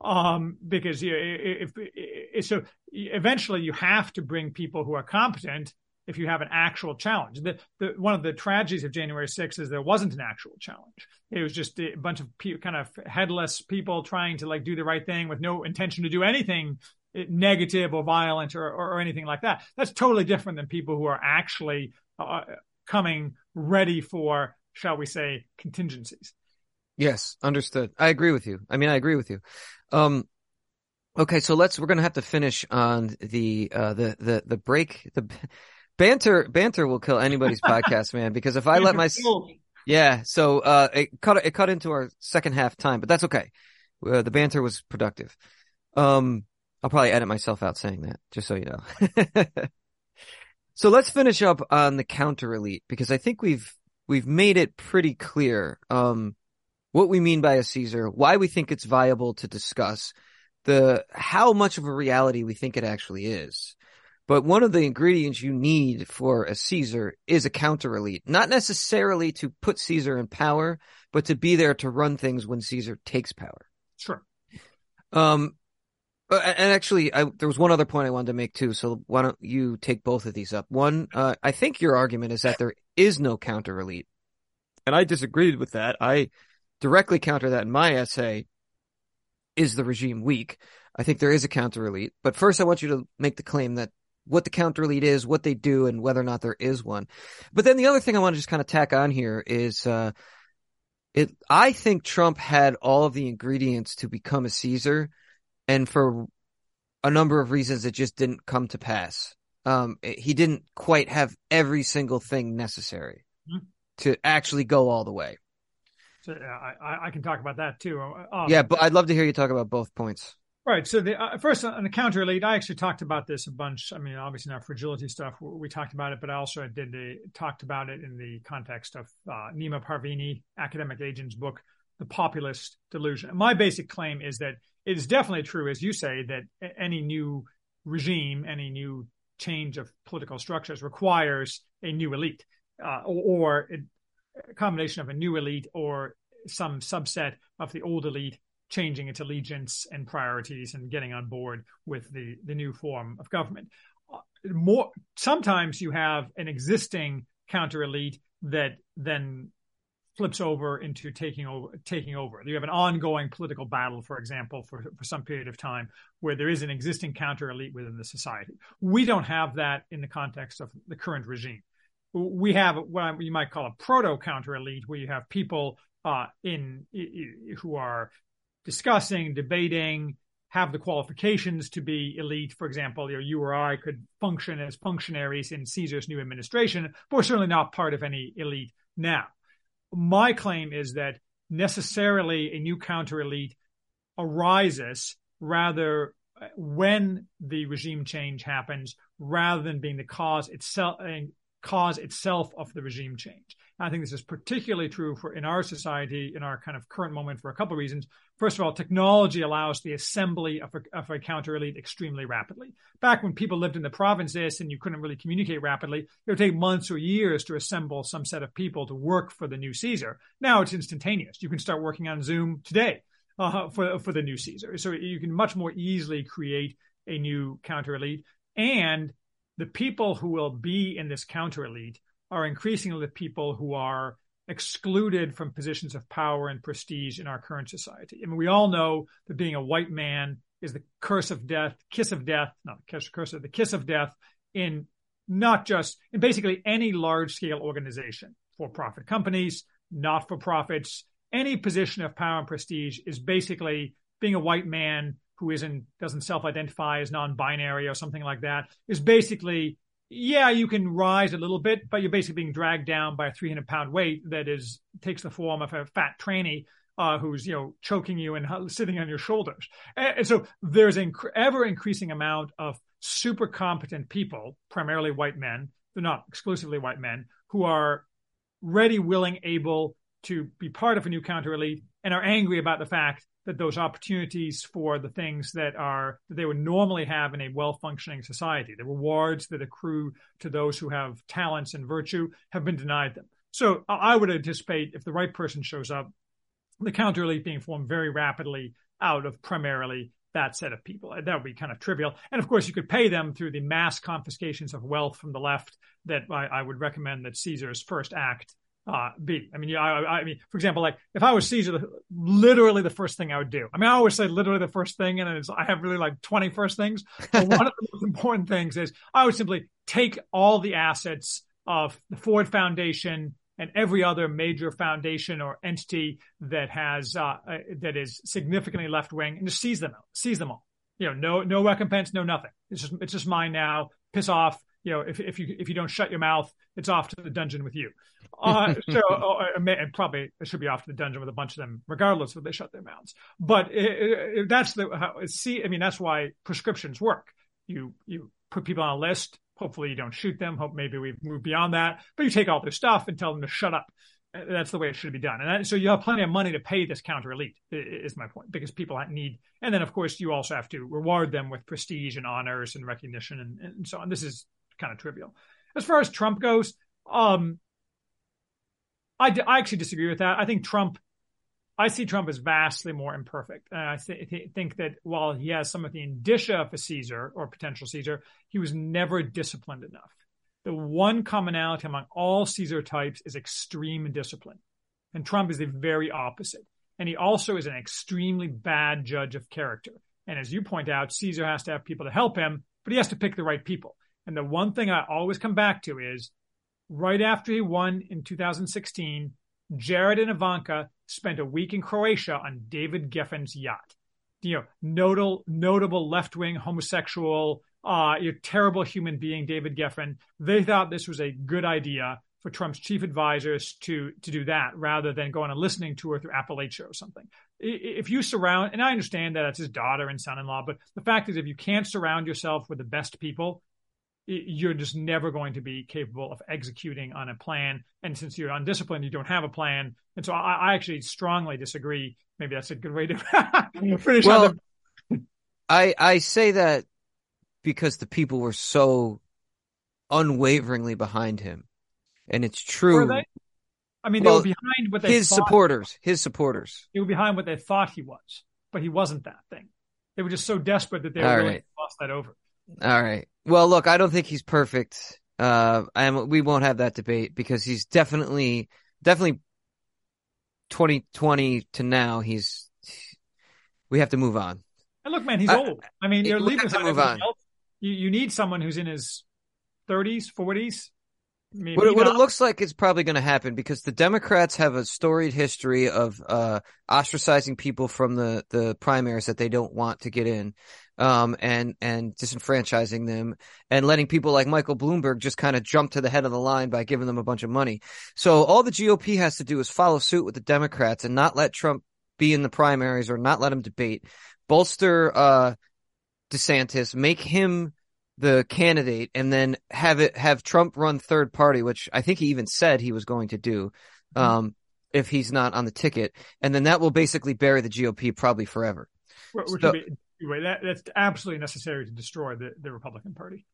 Um, because you know, if, if, so, eventually you have to bring people who are competent if you have an actual challenge. The, the, one of the tragedies of January 6th is there wasn't an actual challenge. It was just a bunch of pe- kind of headless people trying to like do the right thing with no intention to do anything negative or violent or, or, or, anything like that. That's totally different than people who are actually uh, coming ready for, shall we say, contingencies. Yes, understood. I agree with you. I mean, I agree with you. Um, okay, so let's. We're going to have to finish on the uh, the the the break. The banter banter will kill anybody's podcast, man. Because if I let my yeah, so uh, it cut it cut into our second half time, but that's okay. Uh, the banter was productive. Um, I'll probably edit myself out saying that, just so you know. so let's finish up on the counter elite because I think we've we've made it pretty clear um, what we mean by a Caesar, why we think it's viable to discuss, the how much of a reality we think it actually is. But one of the ingredients you need for a Caesar is a counter elite, not necessarily to put Caesar in power, but to be there to run things when Caesar takes power. Sure. Um, and actually, I, there was one other point I wanted to make too. So why don't you take both of these up? One, uh, I think your argument is that there is no counter elite, and I disagreed with that. I directly counter that in my essay. Is the regime weak? I think there is a counter elite, but first I want you to make the claim that what the counter elite is, what they do, and whether or not there is one. But then the other thing I want to just kind of tack on here is, uh, it. I think Trump had all of the ingredients to become a Caesar and for a number of reasons, it just didn't come to pass. Um, he didn't quite have every single thing necessary mm-hmm. to actually go all the way. So I, I can talk about that too. Um, yeah, but I'd love to hear you talk about both points. Right. So the uh, first on the counter elite, I actually talked about this a bunch. I mean, obviously not fragility stuff. We talked about it, but I also did a, talked about it in the context of uh, Nima Parvini, academic agent's book, "The Populist Delusion." My basic claim is that it is definitely true, as you say, that any new regime, any new change of political structures requires a new elite uh, or, or, a combination of a new elite or some subset of the old elite changing its allegiance and priorities and getting on board with the, the new form of government. Uh, more sometimes you have an existing counter elite that then flips over into taking over taking over. You have an ongoing political battle, for example, for, for some period of time where there is an existing counter elite within the society. We don't have that in the context of the current regime. We have what you might call a proto counter elite, where you have people uh, in who are discussing, debating, have the qualifications to be elite. For example, you, know, you or I could function as functionaries in Caesar's new administration, but we're certainly not part of any elite now my claim is that necessarily a new counter elite arises rather when the regime change happens rather than being the cause itself cause itself of the regime change. And I think this is particularly true for in our society, in our kind of current moment, for a couple of reasons. First of all, technology allows the assembly of a, of a counter elite extremely rapidly. Back when people lived in the provinces and you couldn't really communicate rapidly, it would take months or years to assemble some set of people to work for the new Caesar. Now it's instantaneous. You can start working on Zoom today uh, for for the new Caesar. So you can much more easily create a new counter elite and the people who will be in this counter elite are increasingly the people who are excluded from positions of power and prestige in our current society. I mean, we all know that being a white man is the curse of death, kiss of death, not the curse, curse of the kiss of death in not just in basically any large scale organization, for profit companies, not for profits, any position of power and prestige is basically being a white man who isn't doesn't self-identify as non-binary or something like that is basically yeah you can rise a little bit but you're basically being dragged down by a 300 pound weight that is takes the form of a fat tranny uh, who's you know choking you and sitting on your shoulders. And, and so there's an inc- ever increasing amount of super competent people primarily white men they're not exclusively white men who are ready willing able to be part of a new counter elite and are angry about the fact that those opportunities for the things that are that they would normally have in a well-functioning society, the rewards that accrue to those who have talents and virtue, have been denied them. So I would anticipate if the right person shows up, the counter elite being formed very rapidly out of primarily that set of people. That would be kind of trivial. And of course, you could pay them through the mass confiscations of wealth from the left that I, I would recommend that Caesar's first act uh, be. I mean, I, I, mean, for example, like if I was Caesar, literally the first thing I would do. I mean, I always say literally the first thing, and I have really like 20 first things. But one of the most important things is I would simply take all the assets of the Ford Foundation and every other major foundation or entity that has uh, uh that is significantly left wing and just seize them, seize them all. You know, no no recompense, no nothing. It's just it's just mine now. Piss off you know, if if you if you don't shut your mouth, it's off to the dungeon with you. Uh, so, uh, and probably it should be off to the dungeon with a bunch of them, regardless if they shut their mouths. But it, it, that's the how, see. I mean, that's why proscriptions work. You you put people on a list. Hopefully, you don't shoot them. Hope maybe we've moved beyond that. But you take all their stuff and tell them to shut up. That's the way it should be done. And that, so you have plenty of money to pay this counter elite. Is my point because people need. And then of course you also have to reward them with prestige and honors and recognition and, and so on. This is kind of trivial. As far as Trump goes, um, I, I actually disagree with that. I think Trump, I see Trump as vastly more imperfect. And I th- think that while he has some of the indicia of a Caesar or potential Caesar, he was never disciplined enough. The one commonality among all Caesar types is extreme discipline. And Trump is the very opposite. And he also is an extremely bad judge of character. And as you point out, Caesar has to have people to help him, but he has to pick the right people. And the one thing I always come back to is right after he won in 2016, Jared and Ivanka spent a week in Croatia on David Geffen's yacht. You know, notable, notable left wing homosexual, uh, you terrible human being, David Geffen. They thought this was a good idea for Trump's chief advisors to to do that rather than go on a listening tour through Appalachia or something. If you surround, and I understand that it's his daughter and son-in-law, but the fact is, if you can't surround yourself with the best people, you're just never going to be capable of executing on a plan. And since you're undisciplined, you don't have a plan. And so I, I actually strongly disagree. Maybe that's a good way to finish. Well, the- I I say that because the people were so unwaveringly behind him, and it's true. I mean, well, they were behind what they his supporters. His supporters. They were behind what they thought he was, but he wasn't that thing. They were just so desperate that they were All willing right. to toss that over. All right. Well, look, I don't think he's perfect. Uh, and we won't have that debate because he's definitely, definitely 2020 to now, he's, we have to move on. And look, man, he's I, old. I mean, you're leaving to move on. Else. You, you need someone who's in his 30s, 40s, what, what, it looks like is probably going to happen because the Democrats have a storied history of uh, ostracizing people from the, the primaries that they don't want to get in, um, and and disenfranchising them and letting people like Michael Bloomberg just kind of jump to the head of the line by giving them a bunch of money. So all the GOP has to do is follow suit with the Democrats and not let Trump be in the primaries or not let him debate, bolster uh, DeSantis, make him the candidate and then have it have Trump run third party, which I think he even said he was going to do, mm-hmm. um, if he's not on the ticket, and then that will basically bury the GOP probably forever. Which so, be, that, that's absolutely necessary to destroy the, the Republican Party.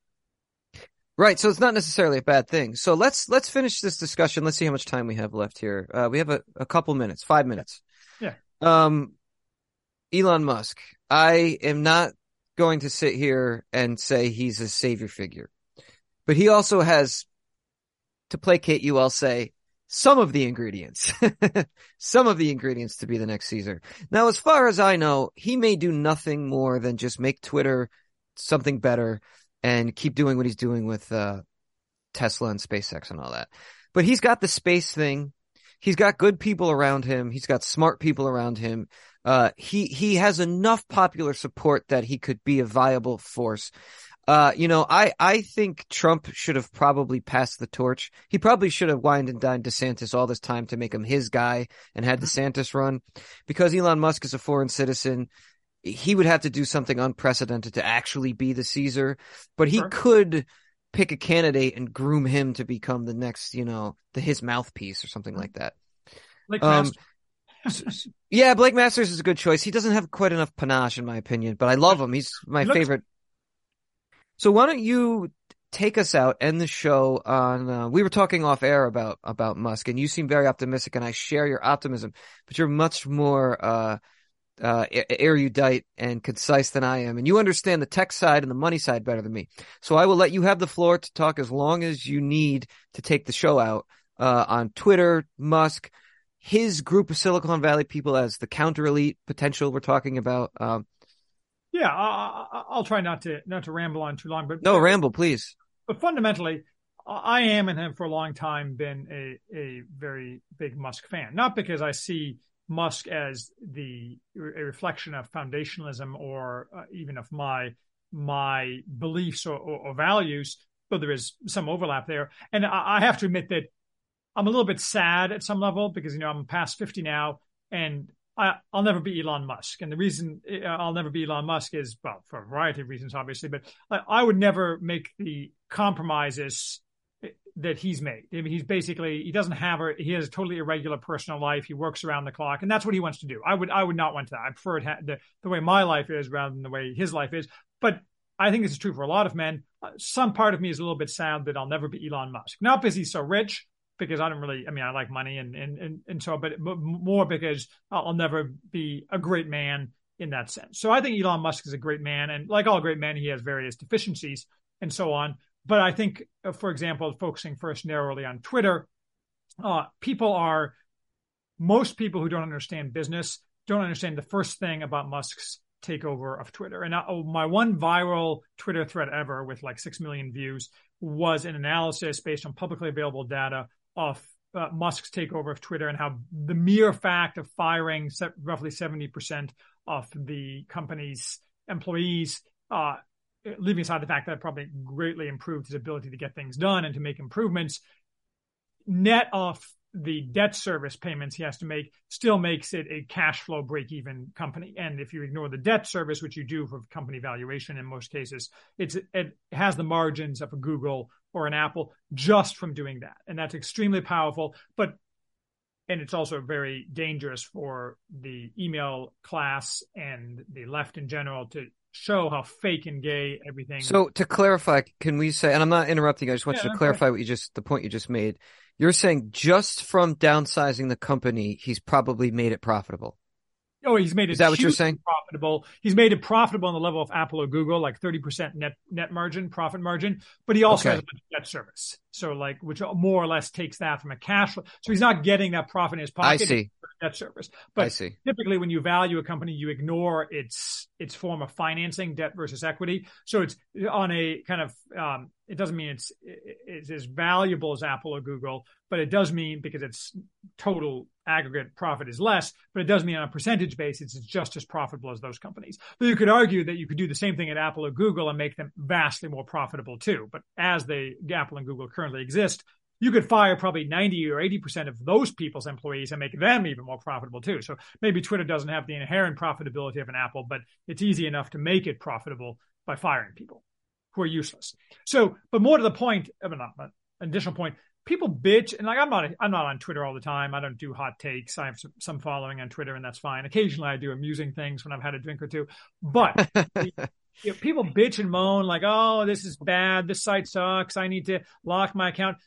Right, so it's not necessarily a bad thing. So let's let's finish this discussion. Let's see how much time we have left here. Uh, we have a, a couple minutes, five minutes. Yeah. Um, Elon Musk. I am not going to sit here and say he's a savior figure. but he also has, to placate you, I'll say, some of the ingredients, some of the ingredients to be the next Caesar. Now, as far as I know, he may do nothing more than just make Twitter something better and keep doing what he's doing with uh, Tesla and SpaceX and all that. But he's got the space thing. He's got good people around him. He's got smart people around him. Uh, he he has enough popular support that he could be a viable force. Uh, you know, I, I think Trump should have probably passed the torch. He probably should have wined and dined DeSantis all this time to make him his guy and had mm-hmm. DeSantis run because Elon Musk is a foreign citizen. He would have to do something unprecedented to actually be the Caesar, but he sure. could pick a candidate and groom him to become the next, you know, the his mouthpiece or something like that. Like um, yeah, Blake Masters is a good choice. He doesn't have quite enough panache, in my opinion, but I love him. He's my he looks, favorite so why don't you take us out, end the show on, uh, we were talking off air about, about Musk and you seem very optimistic and I share your optimism, but you're much more, uh, uh, erudite and concise than I am. And you understand the tech side and the money side better than me. So I will let you have the floor to talk as long as you need to take the show out, uh, on Twitter, Musk, his group of Silicon Valley people as the counter elite potential we're talking about. Um, yeah, I, will try not to not to ramble on too long, but no, ramble, please. But fundamentally, I am and have for a long time been a a very big Musk fan. Not because I see Musk as the a reflection of foundationalism or uh, even of my my beliefs or, or, or, values, but there is some overlap there. And I, I have to admit that I'm a little bit sad at some level because you know I'm past 50 now, and I, will never be Elon Musk. And the reason uh, I'll never be Elon Musk is, well, for a variety of reasons, obviously, but I, I would never make the compromises that he's made. I mean, he's basically, he doesn't have a, he has a totally irregular personal life. He works around the clock and that's what he wants to do. I would, I would not want that. I prefer it ha- the, the way my life is rather than the way his life is. But I think this is true for a lot of men. Uh, some part of me is a little bit sad that I'll never be Elon Musk. Not because he's so rich, because I don't really, I mean, I like money and, and, and, and so, but, more because I'll never be a great man in that sense. So I think Elon Musk is a great man. And like all great men, he has various deficiencies and so on. But I think, uh, for example, focusing first narrowly on Twitter, uh, people are, most people who don't understand business don't understand the first thing about Musk's takeover of Twitter. And I, oh, my one viral Twitter thread ever with like 6 million views was an analysis based on publicly available data of uh, Musk's takeover of Twitter and how the mere fact of firing roughly 70% of the company's employees, uh, leaving aside the fact that it probably greatly improved his ability to get things done and to make improvements, net of the debt service payments he has to make still makes it a cash flow break even company. And if you ignore the debt service, which you do for company valuation in most cases, it's, it has the margins of a Google or an Apple just from doing that. And that's extremely powerful. But and it's also very dangerous for the email class and the left in general to show how fake and gay everything. So to clarify, can we say, and I'm not interrupting, I just want yeah, you to clarify what you just, the point you just made. You're saying just from downsizing the company, he's probably made it profitable. Oh, he's made it. Is that what you're saying? Profitable. He's made it profitable on the level of Apple or Google, like 30% net net margin, profit margin. But he also okay. has a debt service, so like which more or less takes that from a cash flow. So he's not getting that profit in his pocket. I see. Debt service. But I see. typically, when you value a company, you ignore its its form of financing, debt versus equity. So it's on a kind of um, it doesn't mean it's it's as valuable as Apple or Google, but it does mean because its total aggregate profit is less, but it does mean on a percentage basis it's just as profitable as those companies. But you could argue that you could do the same thing at Apple or Google and make them vastly more profitable too. But as they Apple and Google currently exist, you could fire probably 90 or 80% of those people's employees and make them even more profitable too. So maybe Twitter doesn't have the inherent profitability of an Apple, but it's easy enough to make it profitable by firing people who are useless. So, but more to the point, uh, I mean, not, an additional point, people bitch and like I'm not I'm not on Twitter all the time. I don't do hot takes. I have some, some following on Twitter and that's fine. Occasionally I do amusing things when I've had a drink or two. But you know, people bitch and moan like, "Oh, this is bad. This site sucks. I need to lock my account."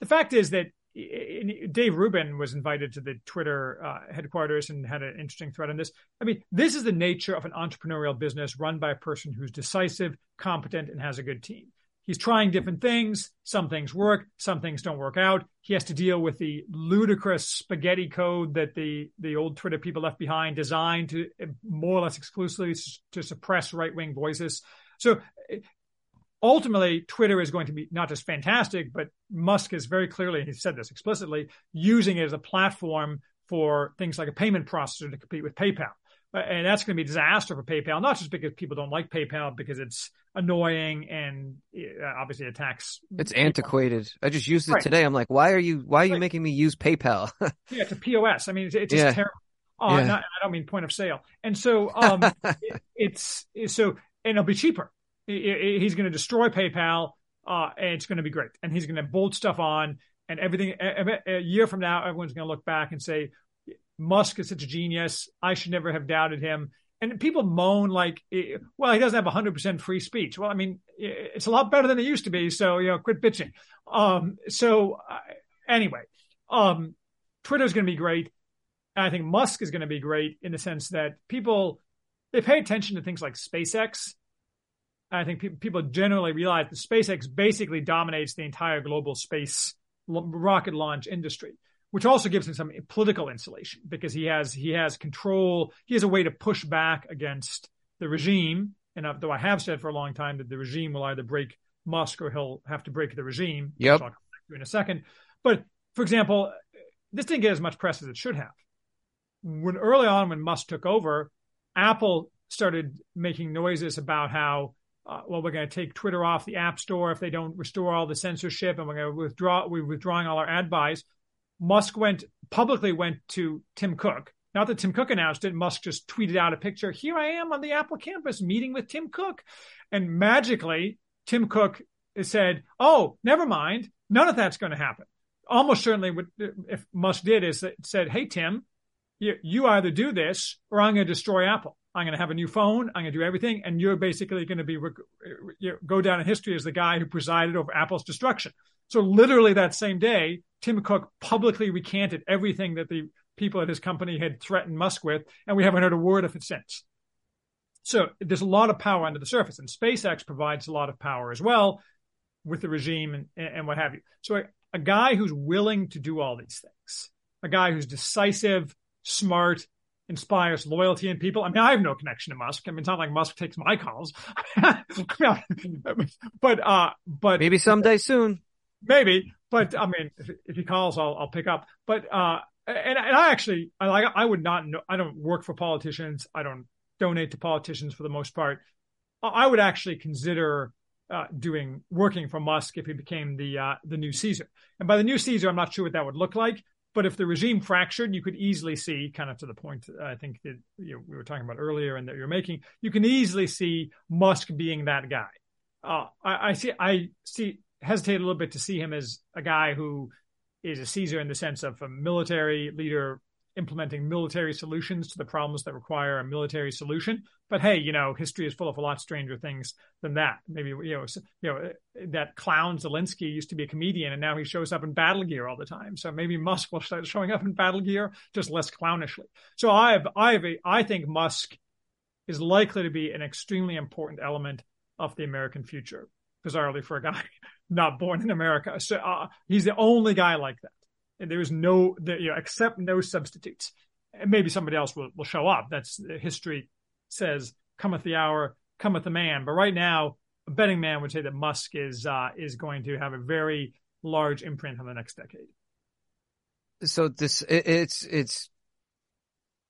The fact is that Dave Rubin was invited to the Twitter uh, headquarters and had an interesting thread on this. I mean, this is the nature of an entrepreneurial business run by a person who's decisive, competent, and has a good team. He's trying different things. Some things work, some things don't work out. He has to deal with the ludicrous spaghetti code that the the old Twitter people left behind, designed to eh, more or less exclusively to suppress right wing voices. So eh, ultimately, Twitter is going to be not just fantastic, but Musk is very clearly, he said this explicitly, using it as a platform for things like a payment processor to compete with PayPal. And that's going to be a disaster for PayPal, not just because people don't like PayPal, because it's annoying and uh, obviously attacks. It's antiquated. I just used it right. today. I'm like, why are you, why are you right. making me use PayPal? yeah, it's a POS. I mean, it's, it's just yeah. terrible. Uh, yeah. not, I don't mean point of sale. And so, um, it, it's, so, and it'll be cheaper. He's going to destroy PayPal, uh, and it's going to be great. And he's going to bolt stuff on, and everything. A, a year from now, everyone's going to look back and say, Musk is such a genius. I should never have doubted him. And people moan like, well, he doesn't have 100% free speech. Well, I mean, it's a lot better than it used to be. So, you know, quit bitching. Um, so uh, anyway, um, Twitter is going to be great. And I think Musk is going to be great in the sense that people, they pay attention to things like SpaceX. I think pe- people generally realize that SpaceX basically dominates the entire global space rocket launch industry which also gives him some political insulation because he has he has control. He has a way to push back against the regime. And though I have said for a long time that the regime will either break Musk or he'll have to break the regime. Yep. I'll talk in a second. But for example, this didn't get as much press as it should have. When early on, when Musk took over, Apple started making noises about how uh, well, we're going to take Twitter off the App Store if they don't restore all the censorship, and we're going to withdraw. We're withdrawing all our ad buys. Musk went publicly went to Tim Cook. Not that Tim Cook announced it. Musk just tweeted out a picture. Here I am on the Apple campus meeting with Tim Cook. And magically, Tim Cook said, Oh, never mind. None of that's going to happen. Almost certainly, what if Musk did is that said, Hey, Tim, you, you either do this or I'm going to destroy Apple. I'm going to have a new phone. I'm going to do everything. And you're basically going to be go down in history as the guy who presided over Apple's destruction. So literally that same day, Tim Cook publicly recanted everything that the people at his company had threatened Musk with, and we haven't heard a word of it since. So there's a lot of power under the surface, and SpaceX provides a lot of power as well with the regime and, and what have you. So a, a guy who's willing to do all these things, a guy who's decisive, smart, inspires loyalty in people. I mean, I have no connection to Musk. I mean, it's not like Musk takes my calls, but uh, but maybe someday soon maybe, but I mean, if, if he calls, I'll, I'll pick up. But, uh, and, and I actually, I like, I would not know, I don't work for politicians. I don't donate to politicians for the most part. I would actually consider, uh, doing working for Musk if he became the, uh, the new Caesar. And by the new Caesar, I'm not sure what that would look like. But if the regime fractured, you could easily see, kind of to the point I think that you know, we were talking about earlier and that you're making, you can easily see Musk being that guy. Uh, I, I, see, I see hesitate a little bit to see him as a guy who is a Caesar in the sense of a military leader implementing military solutions to the problems that require a military solution. But hey, you know, history is full of a lot stranger things than that. Maybe you know, you know that clown Zelensky used to be a comedian, and now he shows up in battle gear all the time. So maybe Musk will start showing up in battle gear, just less clownishly. So I have, I have a, I think Musk is likely to be an extremely important element of the American future bizarrely for a guy not born in America. So uh, he's the only guy like that. And there is no, you know, except no substitutes. And maybe somebody else will, will show up. That's history says, cometh the hour, cometh the man. But right now, a betting man would say that Musk is uh, is going to have a very large imprint on the next decade. So this it's it's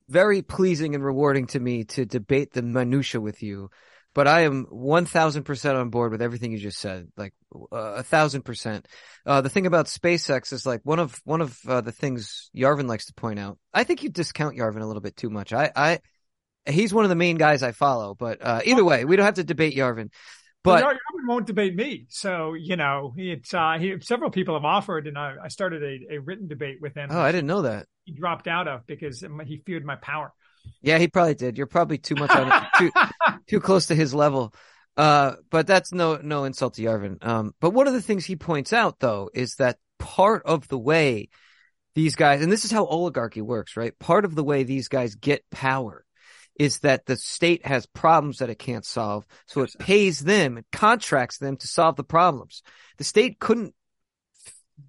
very pleasing and rewarding to me to debate the minutia with you but I am 1000% on board with everything you just said. Like uh, a thousand percent. Uh, the thing about SpaceX is like one of, one of uh, the things Yarvin likes to point out. I think you discount Yarvin a little bit too much. I, I, he's one of the main guys I follow, but, uh, either way, we don't have to debate Yarvin. But well, Yarvin won't debate me. So, you know, it's, uh, he, several people have offered and I, I started a, a written debate with him. Oh, I didn't know that. He dropped out of because he feared my power. Yeah, he probably did. You're probably too much on it, too too close to his level. Uh, but that's no no insult to Yarvin. Um, but one of the things he points out though is that part of the way these guys, and this is how oligarchy works, right? Part of the way these guys get power is that the state has problems that it can't solve. So it pays them and contracts them to solve the problems. The state couldn't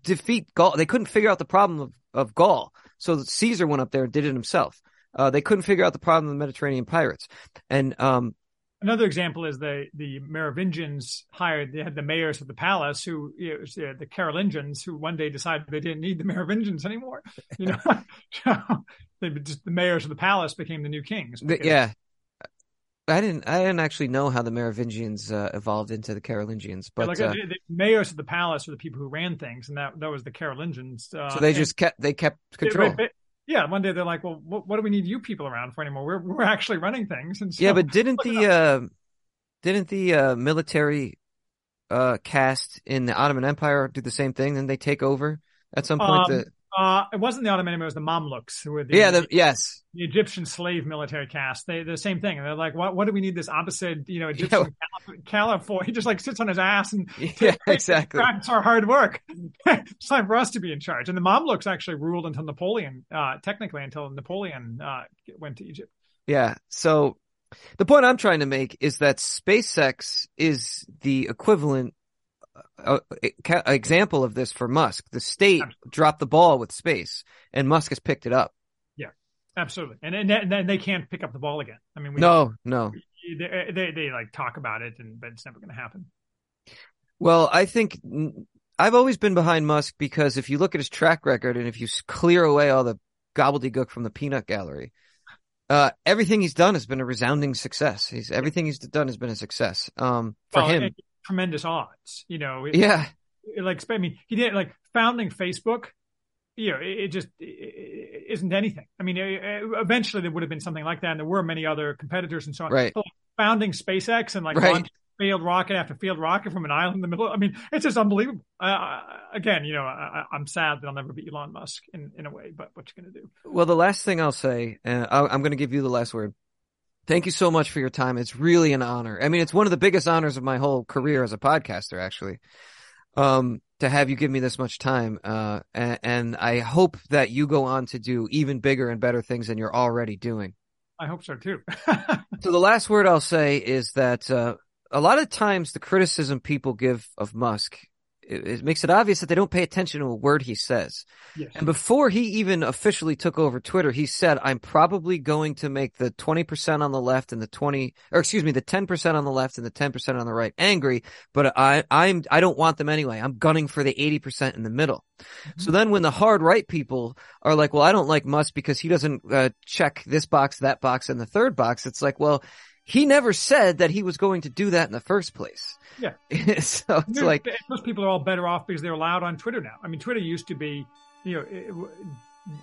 defeat Gaul. They couldn't figure out the problem of, of Gaul. So Caesar went up there and did it himself. Uh, they couldn't figure out the problem of the Mediterranean pirates. And, um, Another example is the the Merovingians hired they had the mayors of the palace who you know, the Carolingians who one day decided they didn't need the Merovingians anymore. You know, they just the mayors of the palace became the new kings. because- yeah. I didn't. I didn't actually know how the Merovingians uh, evolved into the Carolingians, but like uh, the, the mayors of the palace were the people who ran things, and that that was the Carolingians. Uh, so they just kept they kept Yeah, control. Yeah, one day they're like, "Well, what, what do we need you people around for anymore? We're we're actually running things." And so, Yeah, but didn't the uh, didn't the uh, military uh, caste in the Ottoman Empire do the same thing? Then they take over at some point. Um, the, uh, it wasn't the Ottoman; it was the Mamluks, who were the, yeah, the, yes, the Egyptian slave military caste. They the same thing. And they're like, "What what do we need this opposite, you know, Egyptian caliph, caliph for?" He just like sits on his ass and yeah, exactly. It's our hard work. it's time for us to be in charge. And the Mamluks actually ruled until Napoleon, uh, technically until Napoleon uh, went to Egypt. Yeah. So the point I'm trying to make is that SpaceX is the equivalent uh, ca- example of this for Musk. The state dropped the ball with space, and Musk has picked it up. Yeah, absolutely, and and, and then they can't pick up the ball again. I mean, we, No, no. they, they they like talk about it, and but it's never going to happen. Well, I think I've always been behind Musk because if you look at his track record and if you clear away all the gobbledygook from the peanut gallery, uh, everything he's done has been a resounding success. He's everything he's done has been a success. Um, for Well, him, tremendous odds. You know, it- yeah, it- like I mean, he did like founding Facebook. You know, it, it just isn't anything. I mean, eventually there would have been something like that, and there were many other competitors and so on. right, But, like, founding SpaceX and like Right. failed rocket after field rocket from an island in the middle. I mean, it's just unbelievable. Uh, again, you know, I, I'm sad that I'll never be Elon Musk in, in a way, but what you going to do? Well, the last thing I'll say, uh, I'm going to give you the last word. Thank you so much for your time. It's really an honor. I mean, it's one of the biggest honors of my whole career as a podcaster, actually. Um, to have you give me this much time. Uh, and, and I hope that you go on to do even bigger and better things than you're already doing. I hope so too. So the last word I'll say is that, uh, a lot of times the criticism people give of Musk, it, it makes it obvious that they don't pay attention to a word he says. yes. And before he even officially took over Twitter, he said, I'm probably going to make the 20% on the left and the 20, or excuse me, the 10% on the left and the 10% on the right angry, but I, I'm, I don't want them anyway. I'm gunning for the 80% in the middle. So then when the hard right people are like, well, I don't like Musk because he doesn't uh, check this box, that box, and the third box, it's like, well, he never said that he was going to do that in the first place. Yeah. so it's Dude, like, those people are all better off because they're allowed on Twitter now. I mean, Twitter used to be, you know, it,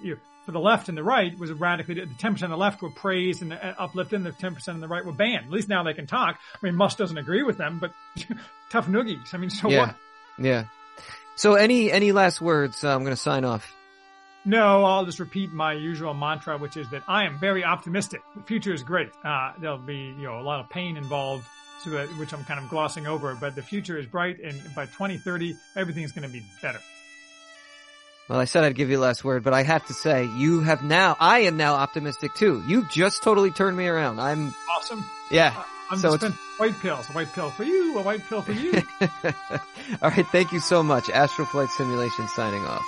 you know for the left and the right was radically the ten percent on the left were praised and uh, uplifted, and the ten percent on the right were banned. At least now they can talk. I mean, Musk doesn't agree with them, but tough noogies. I mean, so yeah, what? yeah. So any, any last words? Uh, I'm going to sign off. No, I'll just repeat my usual mantra, which is that I am very optimistic. The future is great. Uh, there'll be, you know, a lot of pain involved, so that, which I'm kind of glossing over, but the future is bright, and by 2030, everything's going to be better. Well, I said I'd give you the last word, but I have to say, you have now, I am now optimistic too. You just totally turned me around. I'm, Awesome. yeah. I'm So just white pills. A white pill for you, a white pill for you. All right. Thank you so much. Astral Flight Simulation signing off.